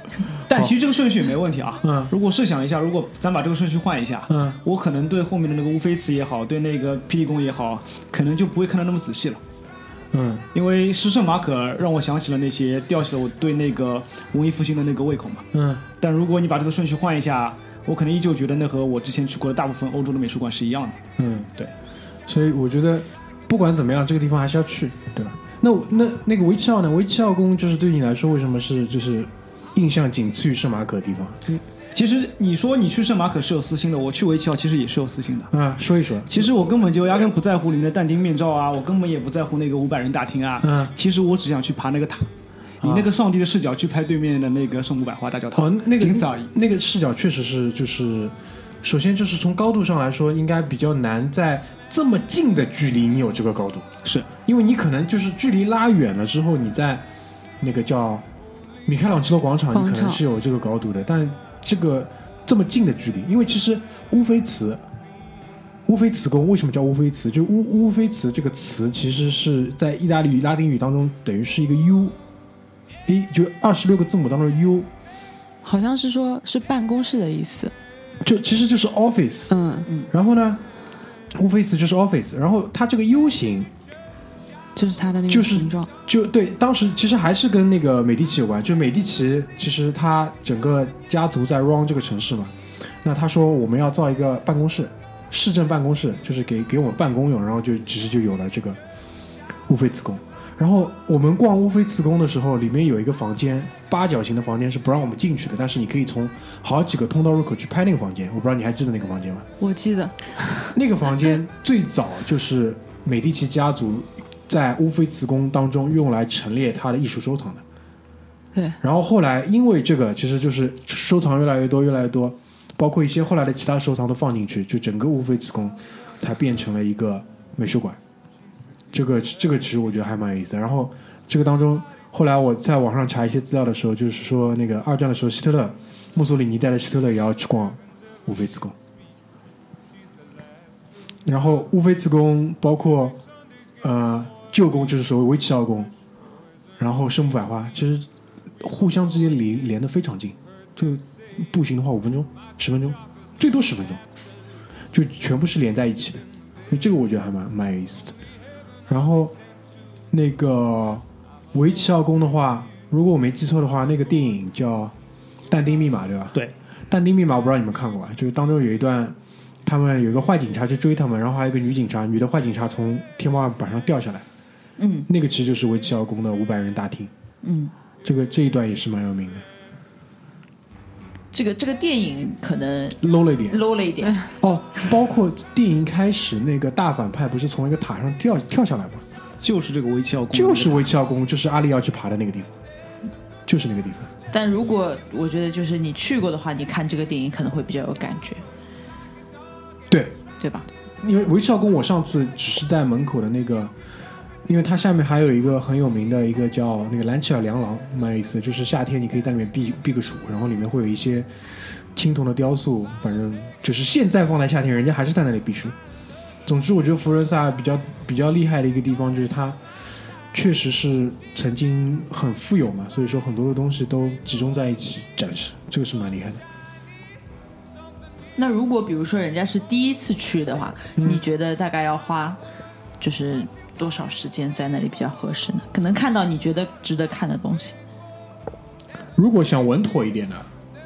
但其实这个顺序也没问题啊。嗯如果试想一下，如果咱把这个顺序换一下，嗯我可能对后面的那个乌菲茨也好，对那个霹雳宫也好，可能就不会看得那么仔细了。嗯因为诗圣马可让我想起了那些，吊起了我对那个文艺复兴的那个胃口嘛。嗯，但如果你把这个顺序换一下，我可能依旧觉得那和我之前去过的大部分欧洲的美术馆是一样的。嗯，对，所以我觉得不管怎么样，这个地方还是要去，对吧？那那那个维齐奥呢？维齐奥宫就是对你来说，为什么是就是印象仅次于圣马可的地方？其实你说你去圣马可是有私心的，我去维齐奥其实也是有私心的。啊，说一说。其实我根本就压根不在乎里面的但丁面罩啊，我根本也不在乎那个五百人大厅啊。嗯其实我只想去爬那个塔，以那个上帝的视角去拍对面的那个圣母百花大教堂。哦，那个仅此而已。那个视角确实是就是，首先就是从高度上来说，应该比较难在这么近的距离你有这个高度，是因为你可能就是距离拉远了之后，你在那个叫米开朗基罗广场，你可能是有这个高度的，但这个这么近的距离，因为其实乌菲茨。乌菲茨宫为什么叫乌菲茨？就乌乌菲茨这个词，其实是在意大利语、拉丁语当中等于是一个 U，一就二十六个字母当中 U，好像是说是办公室的意思。就其实就是 office。嗯嗯，然后呢，乌菲茨就是 office，然后它这个 U 型就是它的那个形状。就对，当时其实还是跟那个美第奇有关。就美第奇，其实他整个家族在 run 这个城市嘛。那他说我们要造一个办公室，市政办公室，就是给给我们办公用。然后就其实就有了这个乌菲兹宫。然后我们逛乌菲茨宫的时候，里面有一个房间，八角形的房间是不让我们进去的，但是你可以从好几个通道入口去拍那个房间。我不知道你还记得那个房间吗？我记得，那个房间最早就是美第奇家族在乌菲茨宫当中用来陈列他的艺术收藏的。对，然后后来因为这个，其实就是收藏越来越多，越来越多，包括一些后来的其他收藏都放进去，就整个乌菲茨宫才变成了一个美术馆。这个这个其实我觉得还蛮有意思。然后这个当中，后来我在网上查一些资料的时候，就是说那个二战的时候，希特勒、墨索里尼带着希特勒也要去逛乌菲茨宫。然后乌菲茨宫包括呃旧宫，就是所谓维奇奥宫，然后圣母百花，其实互相之间连连的非常近，就步行的话五分钟、十分钟，最多十分钟，就全部是连在一起的。所以这个我觉得还蛮蛮有意思的。然后那个维齐奥宫的话，如果我没记错的话，那个电影叫《但丁密码》，对吧？对，但丁密码我不知道你们看过吧？就是当中有一段，他们有一个坏警察去追他们，然后还有一个女警察，女的坏警察从天花板上掉下来，嗯那个其实就是维齐奥宫的五百人大厅。嗯，这个这一段也是蛮有名的这个这个电影可能，low 了一点 low 了一点，哦。包括电影一开始那个大反派不是从一个塔上掉跳下来吗？就是这个维齐奥宫，就是维齐奥宫，就是阿丽要去爬的那个地方，就是那个地方。但如果我觉得就是你去过的话，你看这个电影可能会比较有感觉，对，对吧？因为维齐奥宫，我上次只是在门口的那个，因为它下面还有一个很有名的一个叫那个兰奇尔凉廊，蛮有意思的，就是夏天你可以在里面避避个暑，然后里面会有一些青铜的雕塑，反正就是现在放在夏天，人家还是在那里避暑。总之，我觉得佛罗伦萨比较比较厉害的一个地方就是它确实是曾经很富有嘛，所以说很多的东西都集中在一起展示，这个是蛮厉害的。那如果比如说人家是第一次去的话，嗯你觉得大概要花就是多少时间在那里比较合适呢？可能看到你觉得值得看的东西。如果想稳妥一点的，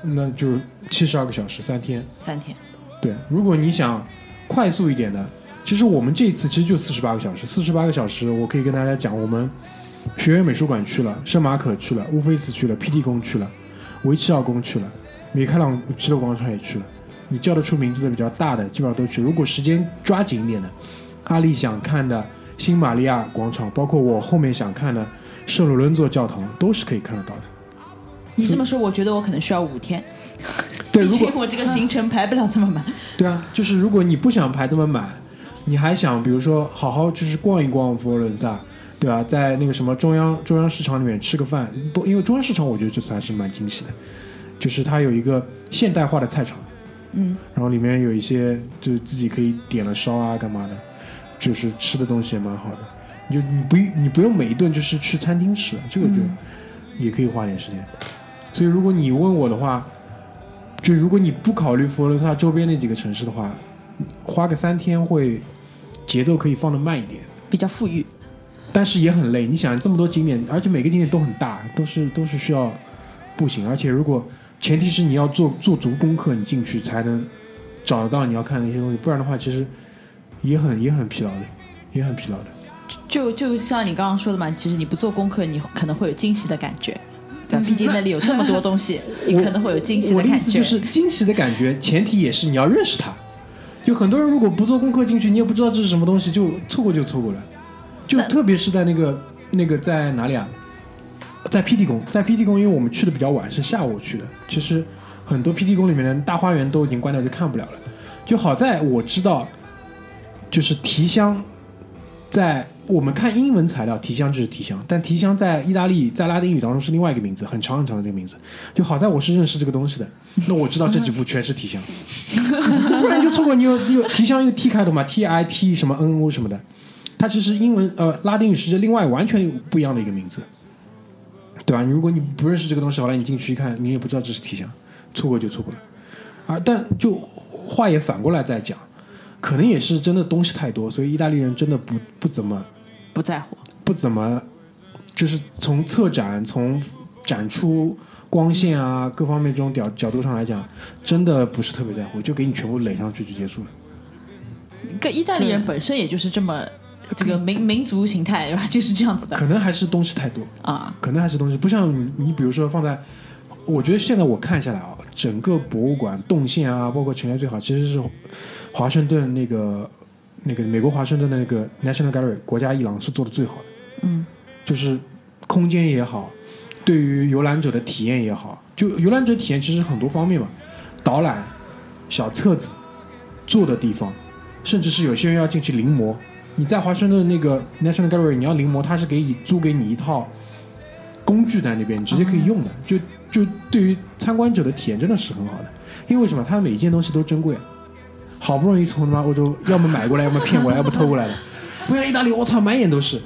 那就七十二个小时，三天。三天，对，如果你想快速一点的，其实我们这一次其实就四十八个小时，四十八个小时，我可以跟大家讲，我们学院美术馆去了，圣马可去了，乌菲茨去了，皮蒂宫去了，维齐奥宫去了，米开朗基罗广场也去了。你叫得出名字的比较大的，基本上都去。如果时间抓紧一点的，阿丽想看的新玛利亚广场，包括我后面想看的圣鲁伦佐教堂，都是可以看得到的。你这么说，我觉得我可能需要五天，对，毕如果 竟我这个行程排不了这么满。对啊，就是如果你不想排这么满，你还想比如说好好就是逛一逛佛罗伦萨，对吧？在那个什么中央中央市场里面吃个饭，不，因为中央市场我觉得这次还是蛮惊喜的，就是它有一个现代化的菜场，嗯，然后里面有一些就是自己可以点了烧啊干嘛的，就是吃的东西也蛮好的。你就你不你不用每一顿就是去餐厅吃，这个就也可以花点时间。所以如果你问我的话，就如果你不考虑佛罗伦萨周边那几个城市的话，花个三天会节奏可以放得慢一点，比较富裕。但是也很累。你想这么多景点，而且每个景点都很大，都是都是需要步行，而且如果前提是你要做做足功课，你进去才能找得到你要看的一些东西，不然的话其实也很也很疲劳的，也很疲劳的。就就像你刚刚说的嘛，其实你不做功课，你可能会有惊喜的感觉。毕竟那里有这么多东西，你可能会有惊喜我的意感觉。思就是惊喜的感觉，前提也是你要认识它。就很多人如果不做功课进去，你也不知道这是什么东西，就错过就错过了。就特别是在那个那个在哪里啊？在 PT 宫，在 PT 宫，因为我们去的比较晚，是下午去的。其实很多 PT 宫里面的大花园都已经关掉，就看不了了。就好在我知道，就是提香在我们看英文材料，提香就是提香，但提香在意大利在拉丁语当中是另外一个名字，很长很长的这个名字。就好在我是认识这个东西的，那我知道这几部全是提香，不然就错过你有你有提香又 T 开头嘛，T I T 什么 N O 什么的，它其实英文呃拉丁语是另外完全不一样的一个名字，对吧？如果你不认识这个东西，后来你进去一看，你也不知道这是提香，错过就错过了。啊，但就话也反过来再讲，可能也是真的东西太多，所以意大利人真的不不怎么不在乎。不怎么，就是从策展、从展出光线啊各方面这种角角度上来讲，真的不是特别在乎，就给你全部垒上去就结束了。跟意大利人本身也就是这么这个民民族形态，对吧？就是这样子的可能还是东西太多，啊。可能还是东西不像你，你比如说放在，我觉得现在我看下来啊，整个博物馆动线啊，包括陈列最好，其实是华盛顿那个那个美国华盛顿的那个 National Gallery 国家艺廊是做的最好的。嗯，就是空间也好，对于游览者的体验也好，就游览者体验其实很多方面嘛，导览、小册子、坐的地方，甚至是有些人要进去临摹。你在华盛顿那个 National Gallery，你要临摹，它是给你租给你一套工具在那边，你直接可以用的。就就对于参观者的体验真的是很好的，因为为什么？它每一件东西都珍贵，好不容易从他妈欧洲要么买过来，要么骗过来，要么偷过来的。不像意大利，我操，满眼都是，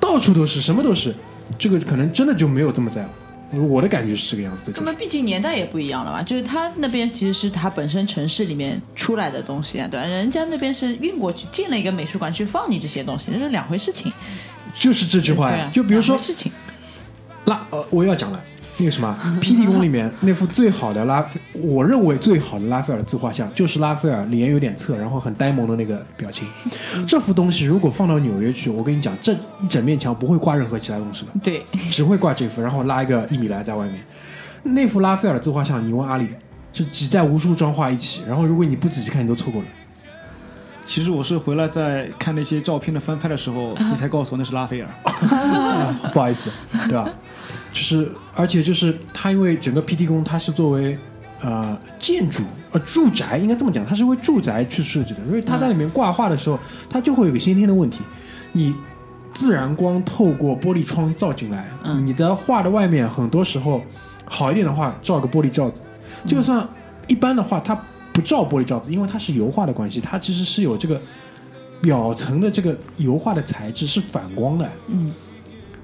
到处都是，什么都是。这个可能真的就没有这么在乎。我的感觉是这个样子的。那么毕竟年代也不一样了吧？就是他那边其实是他本身城市里面出来的东西啊，对吧？人家那边是运过去进了一个美术馆去放你这些东西，那是两回事情。就是这句话呀，就比如说事情，拉呃，我要讲了，那个什么霹雳宫里面那幅最好的拉，我认为最好的拉斐尔自画像，就是拉斐尔脸有点侧，然后很呆萌的那个表情。这幅东西如果放到纽约去，我跟你讲，这一整面墙不会挂任何其他东西的，对，只会挂这幅，然后拉一个一米来在外面。那幅拉斐尔自画像，你问阿里，是挤在无数张画一起，然后如果你不仔细看，你都错过了。其实我是回来在看那些照片的翻拍的时候，你才告诉我那是拉斐尔。不好意思，对吧？就是，而且就是它，因为整个 PT 宫它是作为呃建筑呃住宅，应该这么讲，它是为住宅去设计的，所以它在里面挂画的时候，它就会有个先天的问题，你自然光透过玻璃窗照进来，嗯。你的画的外面很多时候好一点的话照个玻璃罩子，就算一般的话，它不照玻璃罩子，因为它是油画的关系，它其实是有这个表层的这个油画的材质是反光的，嗯，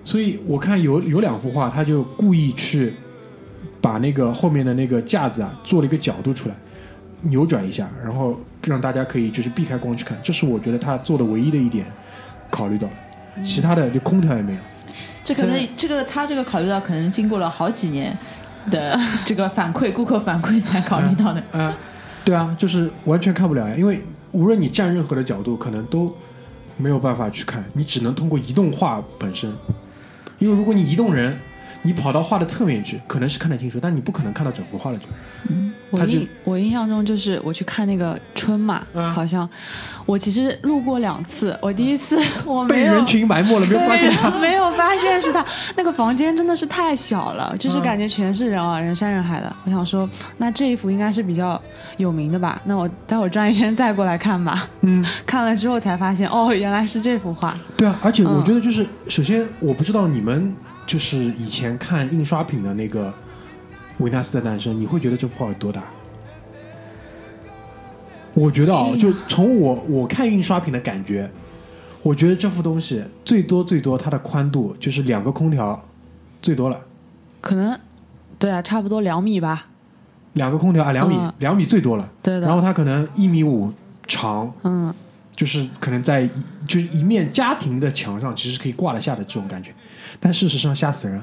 所以我看有有两幅画，他就故意去把那个后面的那个架子啊做了一个角度出来，扭转一下，然后让大家可以就是避开光去看，这是我觉得他做的唯一的一点考虑到的，其他的就空调也没有。这可能这个他这个考虑到可能经过了好几年的这个反馈，顾客反馈才考虑到的。啊、对啊，就是完全看不了呀，因为无论你站任何的角度，可能都没有办法去看，你只能通过移动画本身。因为如果你移动人，你跑到画的侧面去，可能是看得清楚，但你不可能看到整幅画的。就我印我印象中就是我去看那个春马，嗯好像我其实路过两次，我第一次 我没有被人群埋没了，没有发现他。没有发现是他。那个房间真的是太小了，就是嗯感觉全是人啊，人山人海的。我想说，那这一幅应该是比较有名的吧？那我待会儿转一圈再过来看吧。嗯，看了之后才发现，哦，原来是这幅画。对啊，而且我嗯觉得就是，首先我不知道你们就是以前看印刷品的那个《维纳斯的诞生》，你会觉得这幅画有多大？我觉得啊就从我我看印刷品的感觉，我觉得这幅东西最多最多它的宽度就是两个空调，最多了，可能，对啊，差不多两米吧。两个空调啊，两米嗯两米最多了。对的。然后它可能一米五长，嗯，就是可能在就是一面家庭的墙上，其实可以挂得下的这种感觉，但事实上吓死人，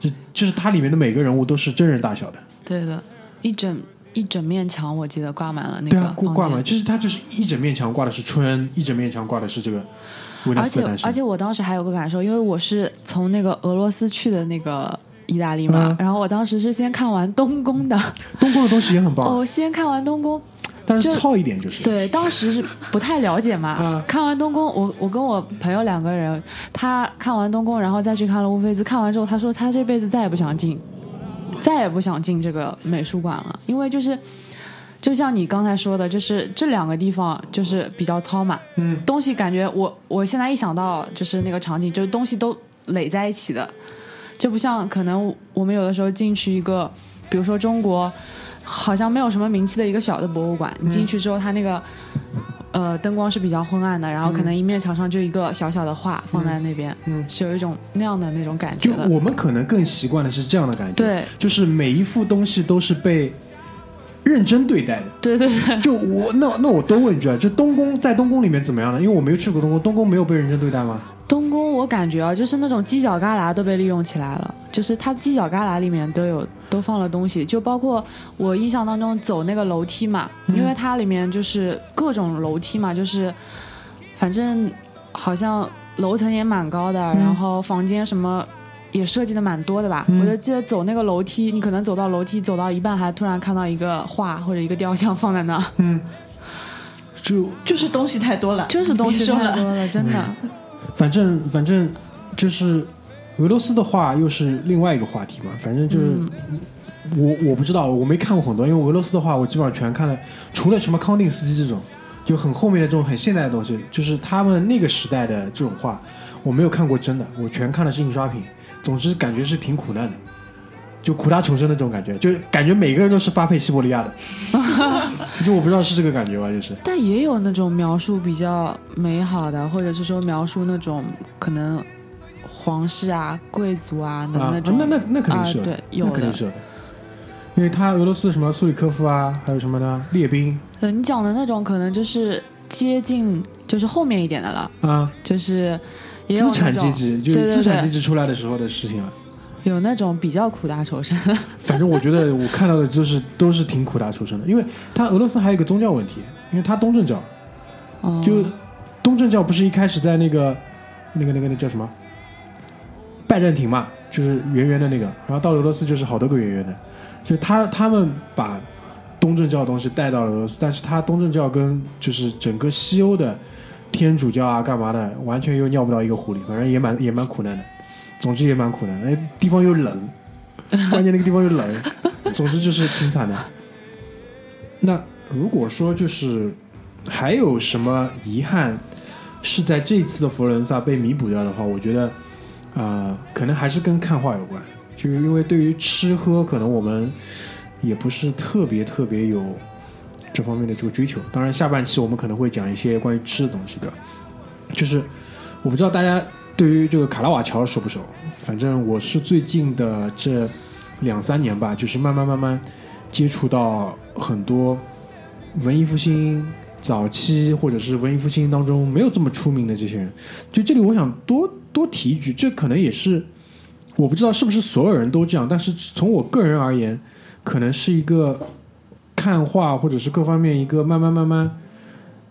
就就是它里面的每个人物都是真人大小的，对的，一整一整面墙，我记得挂满了那个对啊，挂满，就是它就是一整面墙挂的是春，一整面墙挂的是这个而且而且我当时还有个感受，因为我是从那个俄罗斯去的那个意大利嘛，嗯。然后我当时是先看完东宫的，东宫的东西也很棒，哦，先看完东宫，但是就糙一点就是，对，当时是不太了解嘛。嗯看完东宫，我我跟我朋友两个人，他看完东宫，然后再去看了乌菲兹。看完之后，他说他这辈子再也不想进，再也不想进这个美术馆了，因为就是就像你刚才说的，就是这两个地方就是比较糙嘛，嗯，东西感觉我我现在一想到就是那个场景，就是东西都垒在一起的，就不像可能我们有的时候进去一个，比如说中国好像没有什么名气的一个小的博物馆，你进去之后它那个。呃，灯光是比较昏暗的，然后可能一面墙上就一个小小的画放在那边，嗯是有一种那样的那种感觉。就我们可能更习惯的是这样的感觉，对，就是每一幅东西都是被认真对待的。对对对，就我那那我多问一句啊，就东宫在东宫里面怎么样呢？因为我没有去过东宫，东宫没有被认真对待吗？东宫我感觉啊，就是那种犄角旮旯都被利用起来了，就是它犄角旮旯里面都有都放了东西，就包括我印象当中走那个楼梯嘛，因为它里面就是各种楼梯嘛，就是反正好像楼层也蛮高的，然后房间什么。也设计的蛮多的吧，嗯我就记得走那个楼梯，你可能走到楼梯走到一半，还突然看到一个画或者一个雕像放在那儿，嗯，就就是东西太多了，就是东西。太多了，真的。反正反正就是俄罗斯的话又是另外一个话题嘛，反正就是。嗯我我不知道，我没看过很多，因为俄罗斯的话，我基本上全看了，除了什么康定斯基这种，就很后面的这种很现代的东西，就是他们那个时代的这种画，我没有看过真的，我全看的是印刷品。总之感觉是挺苦难的，就苦大仇深的这种感觉，就感觉每个人都是发配西伯利亚的，就我不知道是这个感觉吧，就是但也有那种描述比较美好的，或者是说描述那种可能皇室啊、贵族啊的啊，那种。那那那肯定是对有的那肯定是有。因为他俄罗斯什么苏里科夫啊，还有什么呢？列兵对你讲的那种，可能就是接近，就是后面一点的了，啊，就是也有资产阶级就是资产阶级出来的时候的事情了。有那种比较苦大仇深。反正我觉得我看到的就是都是挺苦大仇深的，因为他俄罗斯还有一个宗教问题，因为他东正教，哦。就东正教不是一开始在那个那个那个那叫什么？拜占庭嘛，就是圆圆的那个，然后到俄罗斯就是好多个圆圆的，就他他们把东正教的东西带到了俄罗斯，但是他东正教跟就是整个西欧的天主教啊干嘛的，完全又尿不到一个壶里，反正也蛮也蛮苦难的，总之也蛮苦的，那地方又冷，关键那个地方又冷，总之就是挺惨的。那如果说就是还有什么遗憾是在这次的佛罗伦萨被弥补掉的话，我觉得，呃，可能还是跟看画有关，就是因为对于吃喝，可能我们也不是特别特别有这方面的这个追求。当然，下半期我们可能会讲一些关于吃的东西，对吧？就是我不知道大家对于这个卡拉瓦乔熟不熟，反正我是最近的这两三年吧，就是慢慢慢慢接触到很多文艺复兴早期或者是文艺复兴当中没有这么出名的这些人。就这里，我想多多提一句，这可能也是我不知道是不是所有人都这样，但是从我个人而言，可能是一个看画或者是各方面一个慢慢慢慢。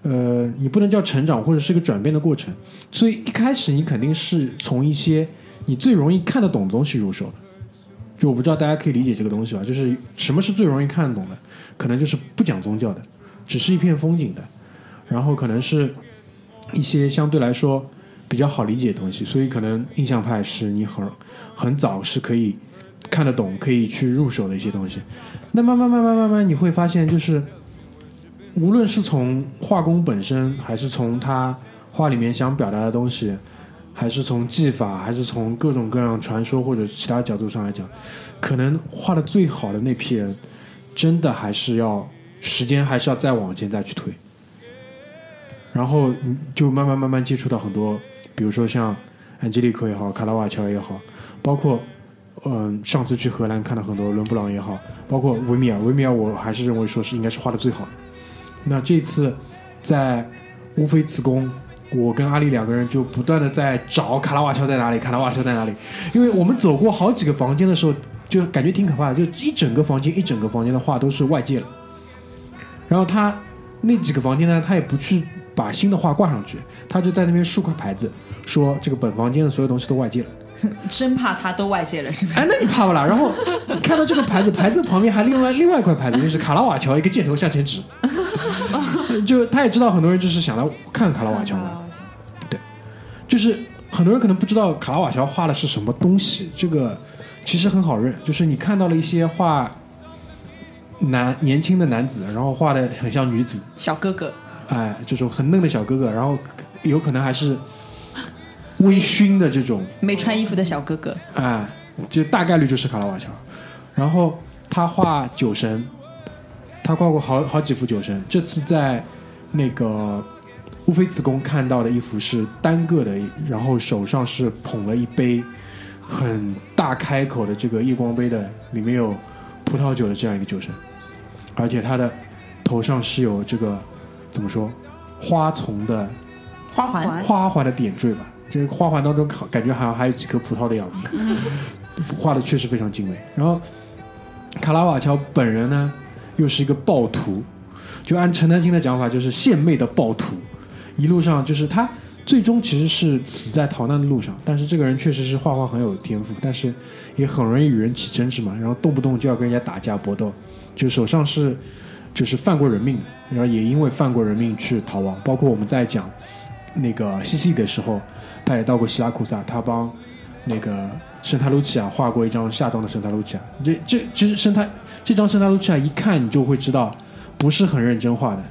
呃，你不能叫成长，或者是个转变的过程。所以一开始你肯定是从一些你最容易看得懂的东西入手的。就我不知道大家可以理解这个东西吧？就是什么是最容易看得懂的？可能就是不讲宗教的，只是一片风景的，然后可能是一些相对来说比较好理解的东西。所以可能印象派是你很很早是可以看得懂、可以去入手的一些东西。那慢慢慢慢慢慢，你会发现就是。无论是从画工本身，还是从他画里面想表达的东西，还是从技法，还是从各种各样传说或者其他角度上来讲，可能画的最好的那批人，真的还是要时间还是要再往前再去推，然后就慢慢慢慢接触到很多，比如说像安吉丽可也好，卡拉瓦乔也好，包括嗯上次去荷兰看到很多伦布朗也好，包括维米尔，维米尔我还是认为说是应该是画的最好的。那这次在乌菲茨宫，我跟阿丽两个人就不断的在找卡拉瓦乔在哪里，卡拉瓦乔在哪里，因为我们走过好几个房间的时候，就感觉挺可怕的，就一整个房间一整个房间的画都是外界了。然后他那几个房间呢，他也不去把新的画挂上去，他就在那边竖块牌子，说这个本房间的所有东西都外界了。生怕他都外界了，是不是？哎，那你怕不啦？然后看到这个牌子，牌子旁边还另外另外一块牌子，就是卡拉瓦乔一个箭头向前指，就他也知道很多人就是想来看卡拉瓦乔的，对。就是很多人可能不知道卡拉瓦乔画的是什么东西，这个其实很好认，就是你看到了一些画，男年轻的男子，然后画的很像女子，小哥哥，哎，这种很嫩的小哥哥，然后有可能还是微醺的这种，没穿衣服的小哥哥，啊，就大概率就是卡拉瓦乔。然后他画酒神，他画过好好几幅酒神。这次在那个乌菲茨宫看到的一幅是单个的，然后手上是捧了一杯很大开口的这个夜光杯的，里面有葡萄酒的这样一个酒神，而且他的头上是有这个怎么说花丛的花环，花环的点缀吧，这个花环当中感觉好像还有几颗葡萄的样子，画的确实非常精美。然后卡拉瓦乔本人呢，又是一个暴徒，就按陈丹青的讲法，就是献媚的暴徒。一路上就是他最终其实是死在逃难的路上，但是这个人确实是画画很有天赋，但是也很容易与人起争执嘛，然后动不动就要跟人家打架搏斗，就手上是就是犯过人命的，然后也因为犯过人命去逃亡。包括我们在讲那个西西的时候，他也到过希拉库萨，他帮那个圣塔卢奇亚画过一张下装的圣塔卢奇亚。这这其实圣塔这张圣塔卢奇亚一看你就会知道不是很认真画的，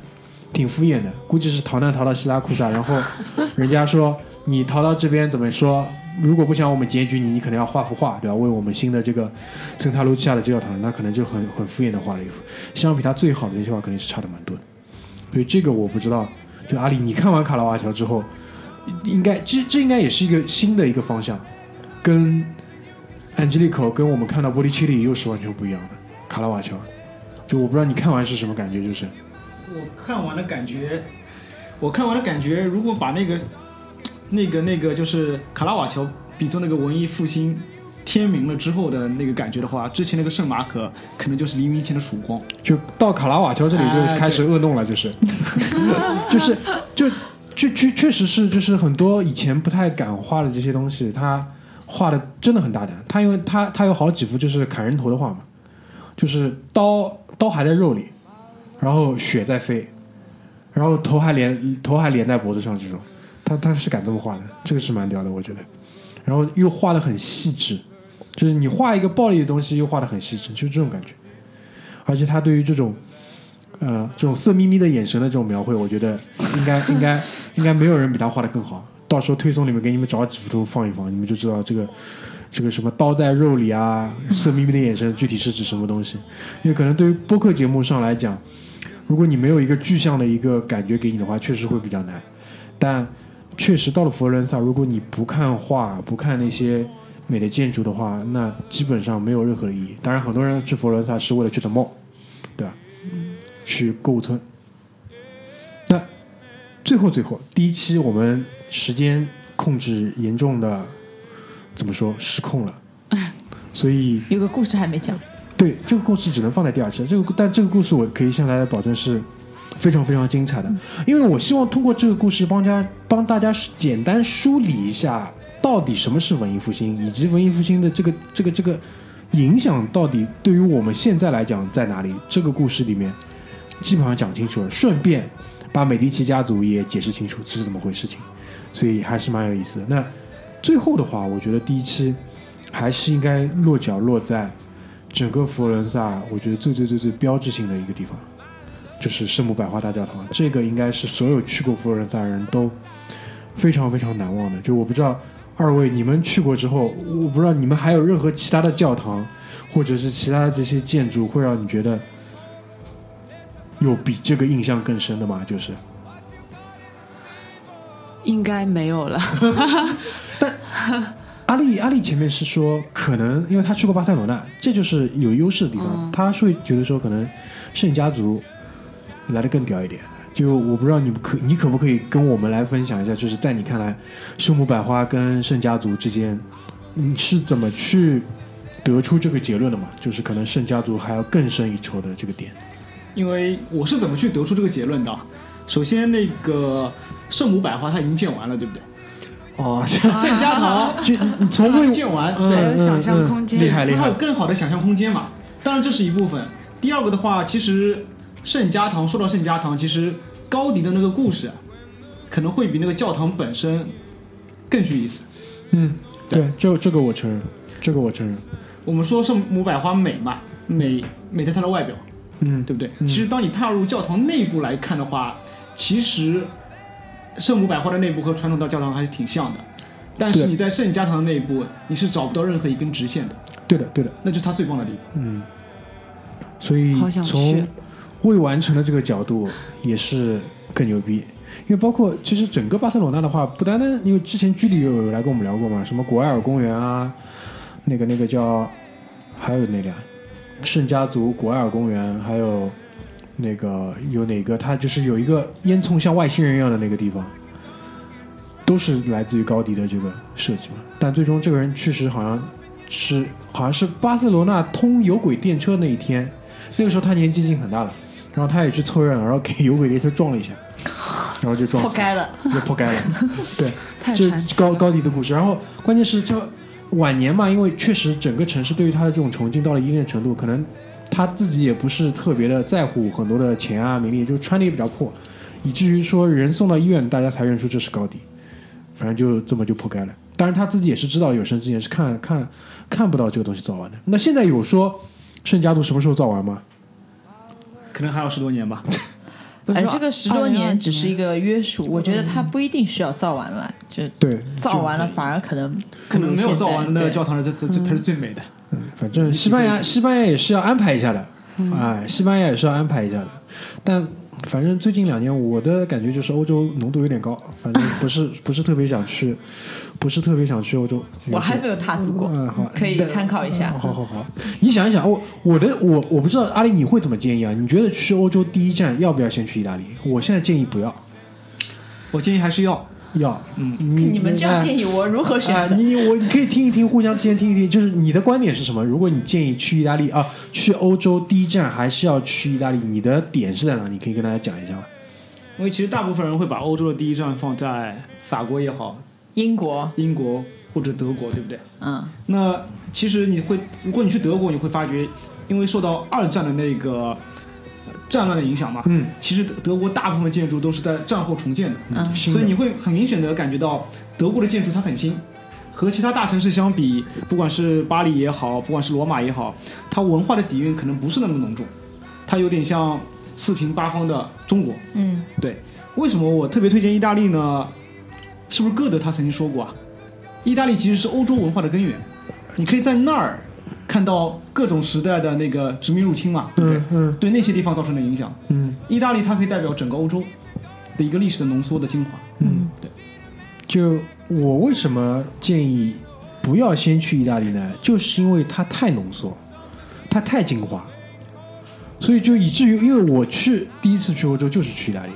挺敷衍的，估计是逃难逃到希拉库萨，然后人家说你逃到这边怎么说？如果不想我们检举你，你可能要画幅画，对吧？为我们新的这个圣塔卢奇亚的教堂，那可能就很很敷衍的画了一幅，相比他最好的那些画肯定是差的蛮多的。所以这个我不知道，就阿里，你看完卡拉瓦乔之后，应该这这应该也是一个新的一个方向，跟 Angelico 跟我们看到波利切利又是完全不一样的卡拉瓦乔。就我不知道你看完是什么感觉，就是我看完的感觉，我看完的感觉，如果把那个、那个、那个，就是卡拉瓦乔比作那个文艺复兴天明了之后的那个感觉的话，之前那个圣马可可能就是黎明前的曙光。就到卡拉瓦乔这里就开始恶弄了，就是，就是，就确确确实是，就是很多以前不太敢画的这些东西，他画的真的很大胆。他因为他他有好几幅就是砍人头的画嘛，就是刀刀还在肉里，然后血在飞，然后头还连头还连在脖子上这种，他他是敢这么画的，这个是蛮屌的，我觉得。然后又画的很细致，就是你画一个暴力的东西，又画的很细致，就这种感觉。而且他对于这种，呃，这种色眯眯的眼神的这种描绘，我觉得应该 应该应该没有人比他画的更好。到时候推送里面给你们找几幅图放一放，你们就知道这个这个什么刀在肉里啊，色眯眯的眼神具体是指什么东西。因为可能对于播客节目上来讲，如果你没有一个具象的一个感觉给你的话，确实会比较难。但确实到了佛罗伦萨，如果你不看画，不看那些美的建筑的话，那基本上没有任何意义。当然，很多人去佛罗伦萨是为了去的 mall，对吧？去购物村。那最后最后，第一期我们时间控制严重的怎么说失控了，所以有个故事还没讲，对这个故事只能放在第二期。这个但这个故事我可以向大家保证是非常非常精彩的，因为我希望通过这个故事帮家帮大家简单梳理一下到底什么是文艺复兴，以及文艺复兴的这个这个这个影响到底对于我们现在来讲在哪里。这个故事里面基本上讲清楚了，顺便把美第奇家族也解释清楚这是怎么回事情，所以还是蛮有意思的。那最后的话，我觉得第一期还是应该落脚落在整个佛罗伦萨，我觉得最最最最标志性的一个地方，就是圣母百花大教堂。这个应该是所有去过佛罗伦萨的人都非常非常难忘的。就我不知道二位你们去过之后，我不知道你们还有任何其他的教堂，或者是其他的这些建筑，会让你觉得有比这个印象更深的吗？就是应该没有了。但阿丽，阿丽前面是说，可能因为他去过巴塞罗那，这就是有优势的地方。他会觉得说，可能圣家族来的更屌一点。就我不知道你可你可不可以跟我们来分享一下，就是在你看来，圣母百花跟圣家族之间，你是怎么去得出这个结论的嘛？就是可能圣家族还要更胜一筹的这个点。因为我是怎么去得出这个结论的？首先，那个圣母百花它已经建完了，对不对？哦，圣家堂 就你从未建完，还有想象空间厉害厉害它还有。更好的想象空间嘛。当然这是一部分。第二个的话，其实圣家堂说到圣家堂，其实高迪的那个故事啊，可能会比那个教堂本身更具意思。嗯，对，这这个我承认，这个我承认。我们说圣母百花美嘛，美美在它的外表，嗯对不对？其实当你踏入教堂内部来看的话，其实圣母百花的内部和传统到教堂还是挺像的。但是你在圣家堂的内部，你是找不到任何一根直线的，对的对的，那就是它最棒的地方。嗯，所以从未完成的这个角度也是更牛逼。因为包括其实整个巴塞罗那的话，不单单因为之前居里有来跟我们聊过嘛，什么古埃尔公园啊，那个那个叫还有哪个啊圣家族古埃尔公园，还有那个有哪个它就是有一个烟囱像外星人一样的那个地方，都是来自于高迪的这个设计嘛。但最终这个人确实好像是好像是巴塞罗那通有轨电车那一天，那个时候他年纪已经很大了，然后他也去凑热闹，然后给有轨电车撞了一下，然后就撞死 破开了。就破开了。对，这 太传奇高。高迪的故事。然后关键是就晚年嘛，因为确实整个城市对于他的这种崇敬到了一定的程度，可能他自己也不是特别的在乎很多的钱啊名利，就穿的也比较破，以至于说人送到医院，大家才认出这是高迪。反正就这么就破开了。当然他自己也是知道有生之年是看看看不到这个东西造完的。那现在有说圣家族什么时候造完吗？可能还要十多年吧。哎，这个十多年只是一个约束，我觉得它不一定需要造完了，就对，造完了反而可能可能没有造完的教堂是最最它是最美的。嗯反正西班牙西班牙也是要安排一下的，哎，西班牙也是要安排一下的。但反正最近两年我的感觉就是欧洲浓度有点高，反正不是 不是特别想去，不是特别想去欧洲。我还没有踏足过嗯，好，可以参考一下。好好好，你想一想，我我的我我不知道阿里你会怎么建议啊？你觉得去欧洲第一站要不要先去意大利？我现在建议不要，我建议还是要，要，嗯，你你们这样建议我如何选啊，择？你我你可以听一听，互相之间听一听，就是你的观点是什么？如果你建议去意大利啊，去欧洲第一站还是要去意大利，你的点是在哪？你可以跟大家讲一下吗？因为其实大部分人会把欧洲的第一站放在法国也好，英国，英国或者德国，对不对？嗯，那其实你会，如果你去德国，你会发觉，因为受到二战的那个呃战乱的影响嘛，嗯，其实德德国大部分建筑都是在战后重建的，嗯所以你会很明显的感觉到德国的建筑它很新，和其他大城市相比，不管是巴黎也好，不管是罗马也好，它文化的底蕴可能不是那么浓重，它有点像四平八方的中国。嗯，对，为什么我特别推荐意大利呢？是不是歌德他曾经说过啊？意大利其实是欧洲文化的根源，你可以在那儿看到各种时代的那个殖民入侵嘛，对不对？嗯嗯对那些地方造成的影响，嗯意大利它可以代表整个欧洲的一个历史的浓缩的精华。嗯，对。就我为什么建议不要先去意大利呢？就是因为它太浓缩，它太精华，所以就以至于，因为我去第一次去欧洲就是去意大利，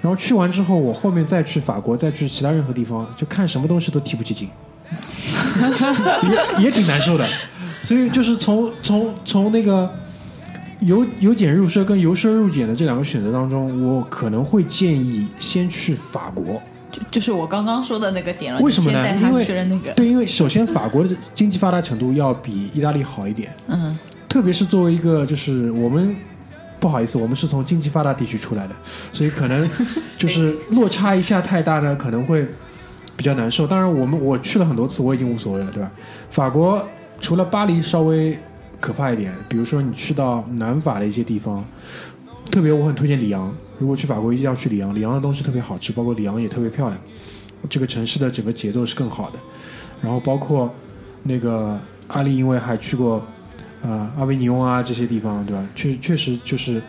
然后去完之后，我后面再去法国，再去其他任何地方，就看什么东西都提不起劲，也也挺难受的。所以就是从从从那个由由俭入奢跟由奢入俭的这两个选择当中，我可能会建议先去法国。就就是我刚刚说的那个点了。为什么呢因为那个，对，因为首先法国的经济发达程度要比意大利好一点，嗯，特别是作为一个就是我们不好意思，我们是从经济发达地区出来的，所以可能就是落差一下太大呢，可能会比较难受。当然，我们我去了很多次，我已经无所谓了，对吧？法国除了巴黎稍微可怕一点，比如说你去到南法的一些地方，特别我很推荐里昂。如果去法国，一定要去里昂。里昂的东西特别好吃，包括里昂也特别漂亮。这个城市的整个节奏是更好的。然后包括那个阿丽，因为还去过啊、阿维尼翁啊这些地方，对吧？确确实就是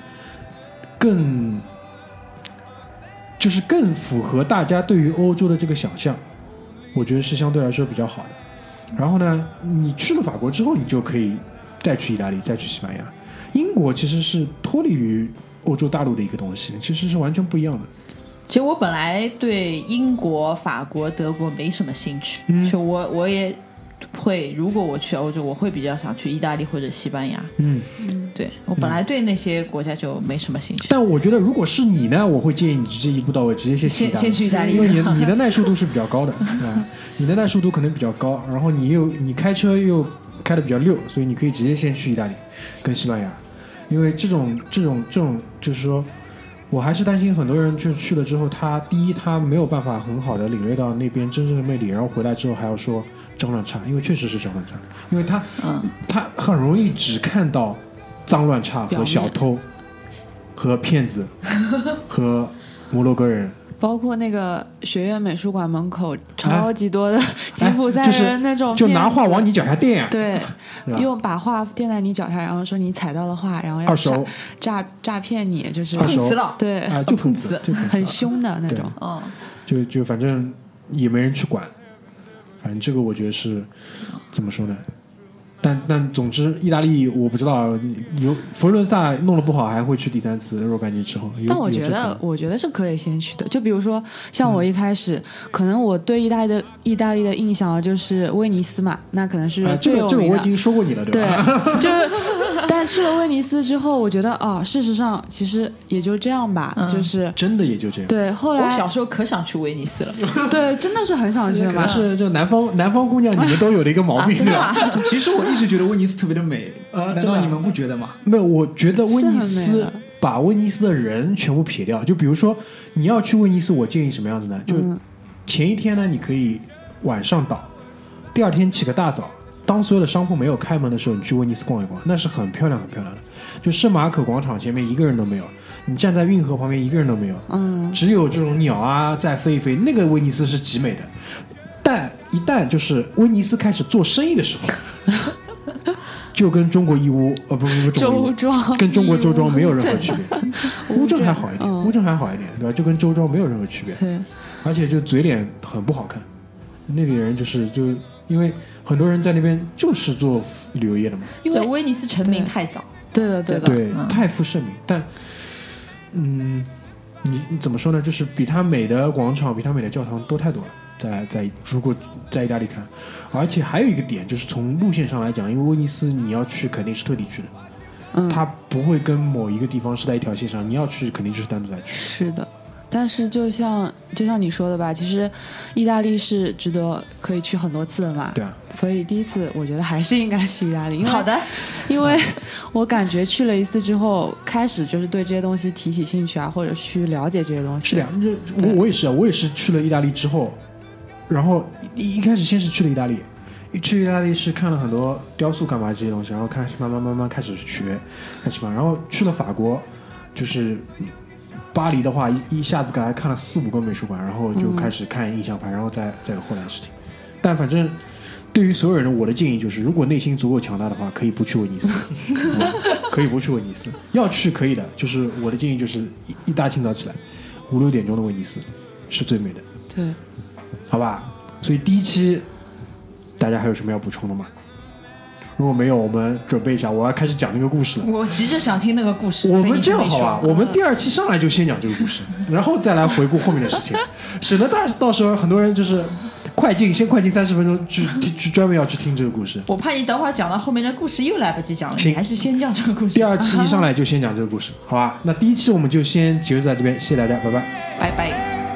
更就是更符合大家对于欧洲的这个想象，我觉得是相对来说比较好的。然后呢，你去了法国之后，你就可以再去意大利，再去西班牙。英国其实是脱离于欧洲大陆的一个东西，其实是完全不一样的。其实我本来对英国、法国、德国没什么兴趣，嗯就我我也会，如果我去欧洲，我会比较想去意大利或者西班牙。嗯，对我本来对那些国家就没什么兴趣。但我觉得如果是你呢，我会建议你直接一步到位，直接先先去意大利因为你 你的耐受度是比较高的，啊，你的耐受度可能比较高，然后你又你开车又开的比较溜，所以你可以直接先去意大利跟西班牙，因为这种这种这种就是说。我还是担心很多人就去了之后，他第一他没有办法很好的领略到那边真正的魅力，然后回来之后还要说脏乱差，因为确实是脏乱差，因为他嗯，他很容易只看到脏乱差和小偷和骗子 和摩洛哥人，包括那个学院美术馆门口超级多的吉普赛哎就是人那种就拿画往你脚下垫。啊，对，用把画垫在你脚下，然后说你踩到了画，然后要二手。诈诈诈骗你，就是二手。碰瓷了，对，啊，就碰瓷，就碰瓷。很凶的那种。嗯，就就反正也没人去管，反正这个我觉得是怎么说呢？但但总之，意大利我不知道有佛罗伦萨弄得不好，还会去第三次若干年之后。但我觉得我觉得是可以先去的。就比如说，像嗯我一开始，可能我对意大利的意大利的印象就是威尼斯嘛，那可能是啊，这个这个最有名的。我已经说过你了，对吧？，就是，但去了威尼斯之后，我觉得哦，事实上其实也就这样吧，嗯就是真的也就这样。对。后来我来小时候可想去威尼斯了，对，真的是很想去嘛可能。是就南方南方姑娘你们 都有的一个毛病，真的吗？其实我一直觉得威尼斯特别的美，呃难道你们不觉得吗？没有，我觉得威尼斯把威尼斯的人全部撇掉，就比如说你要去威尼斯，我建议什么样子呢？就嗯前一天呢，你可以晚上倒，第二天起个大早，当所有的商铺没有开门的时候，你去威尼斯逛一逛，那是很漂亮很漂亮的。就圣马可广场前面一个人都没有，你站在运河旁边一个人都没有，嗯，只有这种鸟啊在飞一飞，那个威尼斯是极美的。但一旦就是威尼斯开始做生意的时候，就跟中国义乌呃不不不中国义周乌庄。跟中国周庄没有任何区别，乌镇还好一点，嗯。乌镇还好一点，对吧？就跟周庄没有任何区别，对，而且就嘴脸很不好看。那里人就是就因为很多人在那边就是做旅游业的嘛，对，因为威尼斯成名太早，对的对。的，对，嗯。太负盛名。但嗯，你你怎么说呢？就是比它美的广场，比它美的教堂多太多了。在在如果在意大利看，而且还有一个点就是从路线上来讲，因为威尼斯你要去肯定是特地去的，嗯，它不会跟某一个地方是在一条线上，你要去肯定就是单独再去。是的，但是就像就像你说的吧，其实意大利是值得可以去很多次的嘛。对啊，所以第一次我觉得还是应该去意大利。因为 好，的，因为我感觉去了一次之后，开始就是对这些东西提起兴趣啊，或者去了解这些东西。是的我我也是啊，我也是去了意大利之后，然后一一开始先是去了意大利，去意大利是看了很多雕塑干嘛这些东西，然后开始慢慢慢慢开始学，开始嘛，然后去了法国，就是巴黎的话，一一下子刚才看了四五个美术馆，然后就开始看印象派，然后再再有后来的事情。但反正对于所有人我的建议就是，如果内心足够强大的话，可以不去威尼斯，可以不去威尼斯，要去可以的。就是我的建议就是一大清早起来，五六点钟的威尼斯是最美的，对，好吧？所以第一期大家还有什么要补充的吗？如果没有，我们准备一下，我要开始讲那个故事了。我急着想听那个故事。我们这样好吧？我们第二期上来就先讲这个故事，然后再来回顾后面的事情，省得大到时候很多人就是快进，先快进三十分钟去去去专门要去听这个故事。我怕你等会儿讲到后面的故事又来不及讲了，你还是先讲这个故事。第二期一上来就先讲这个故事，好吧？那第一期我们就先结束在这边，谢谢大家，拜拜。拜拜。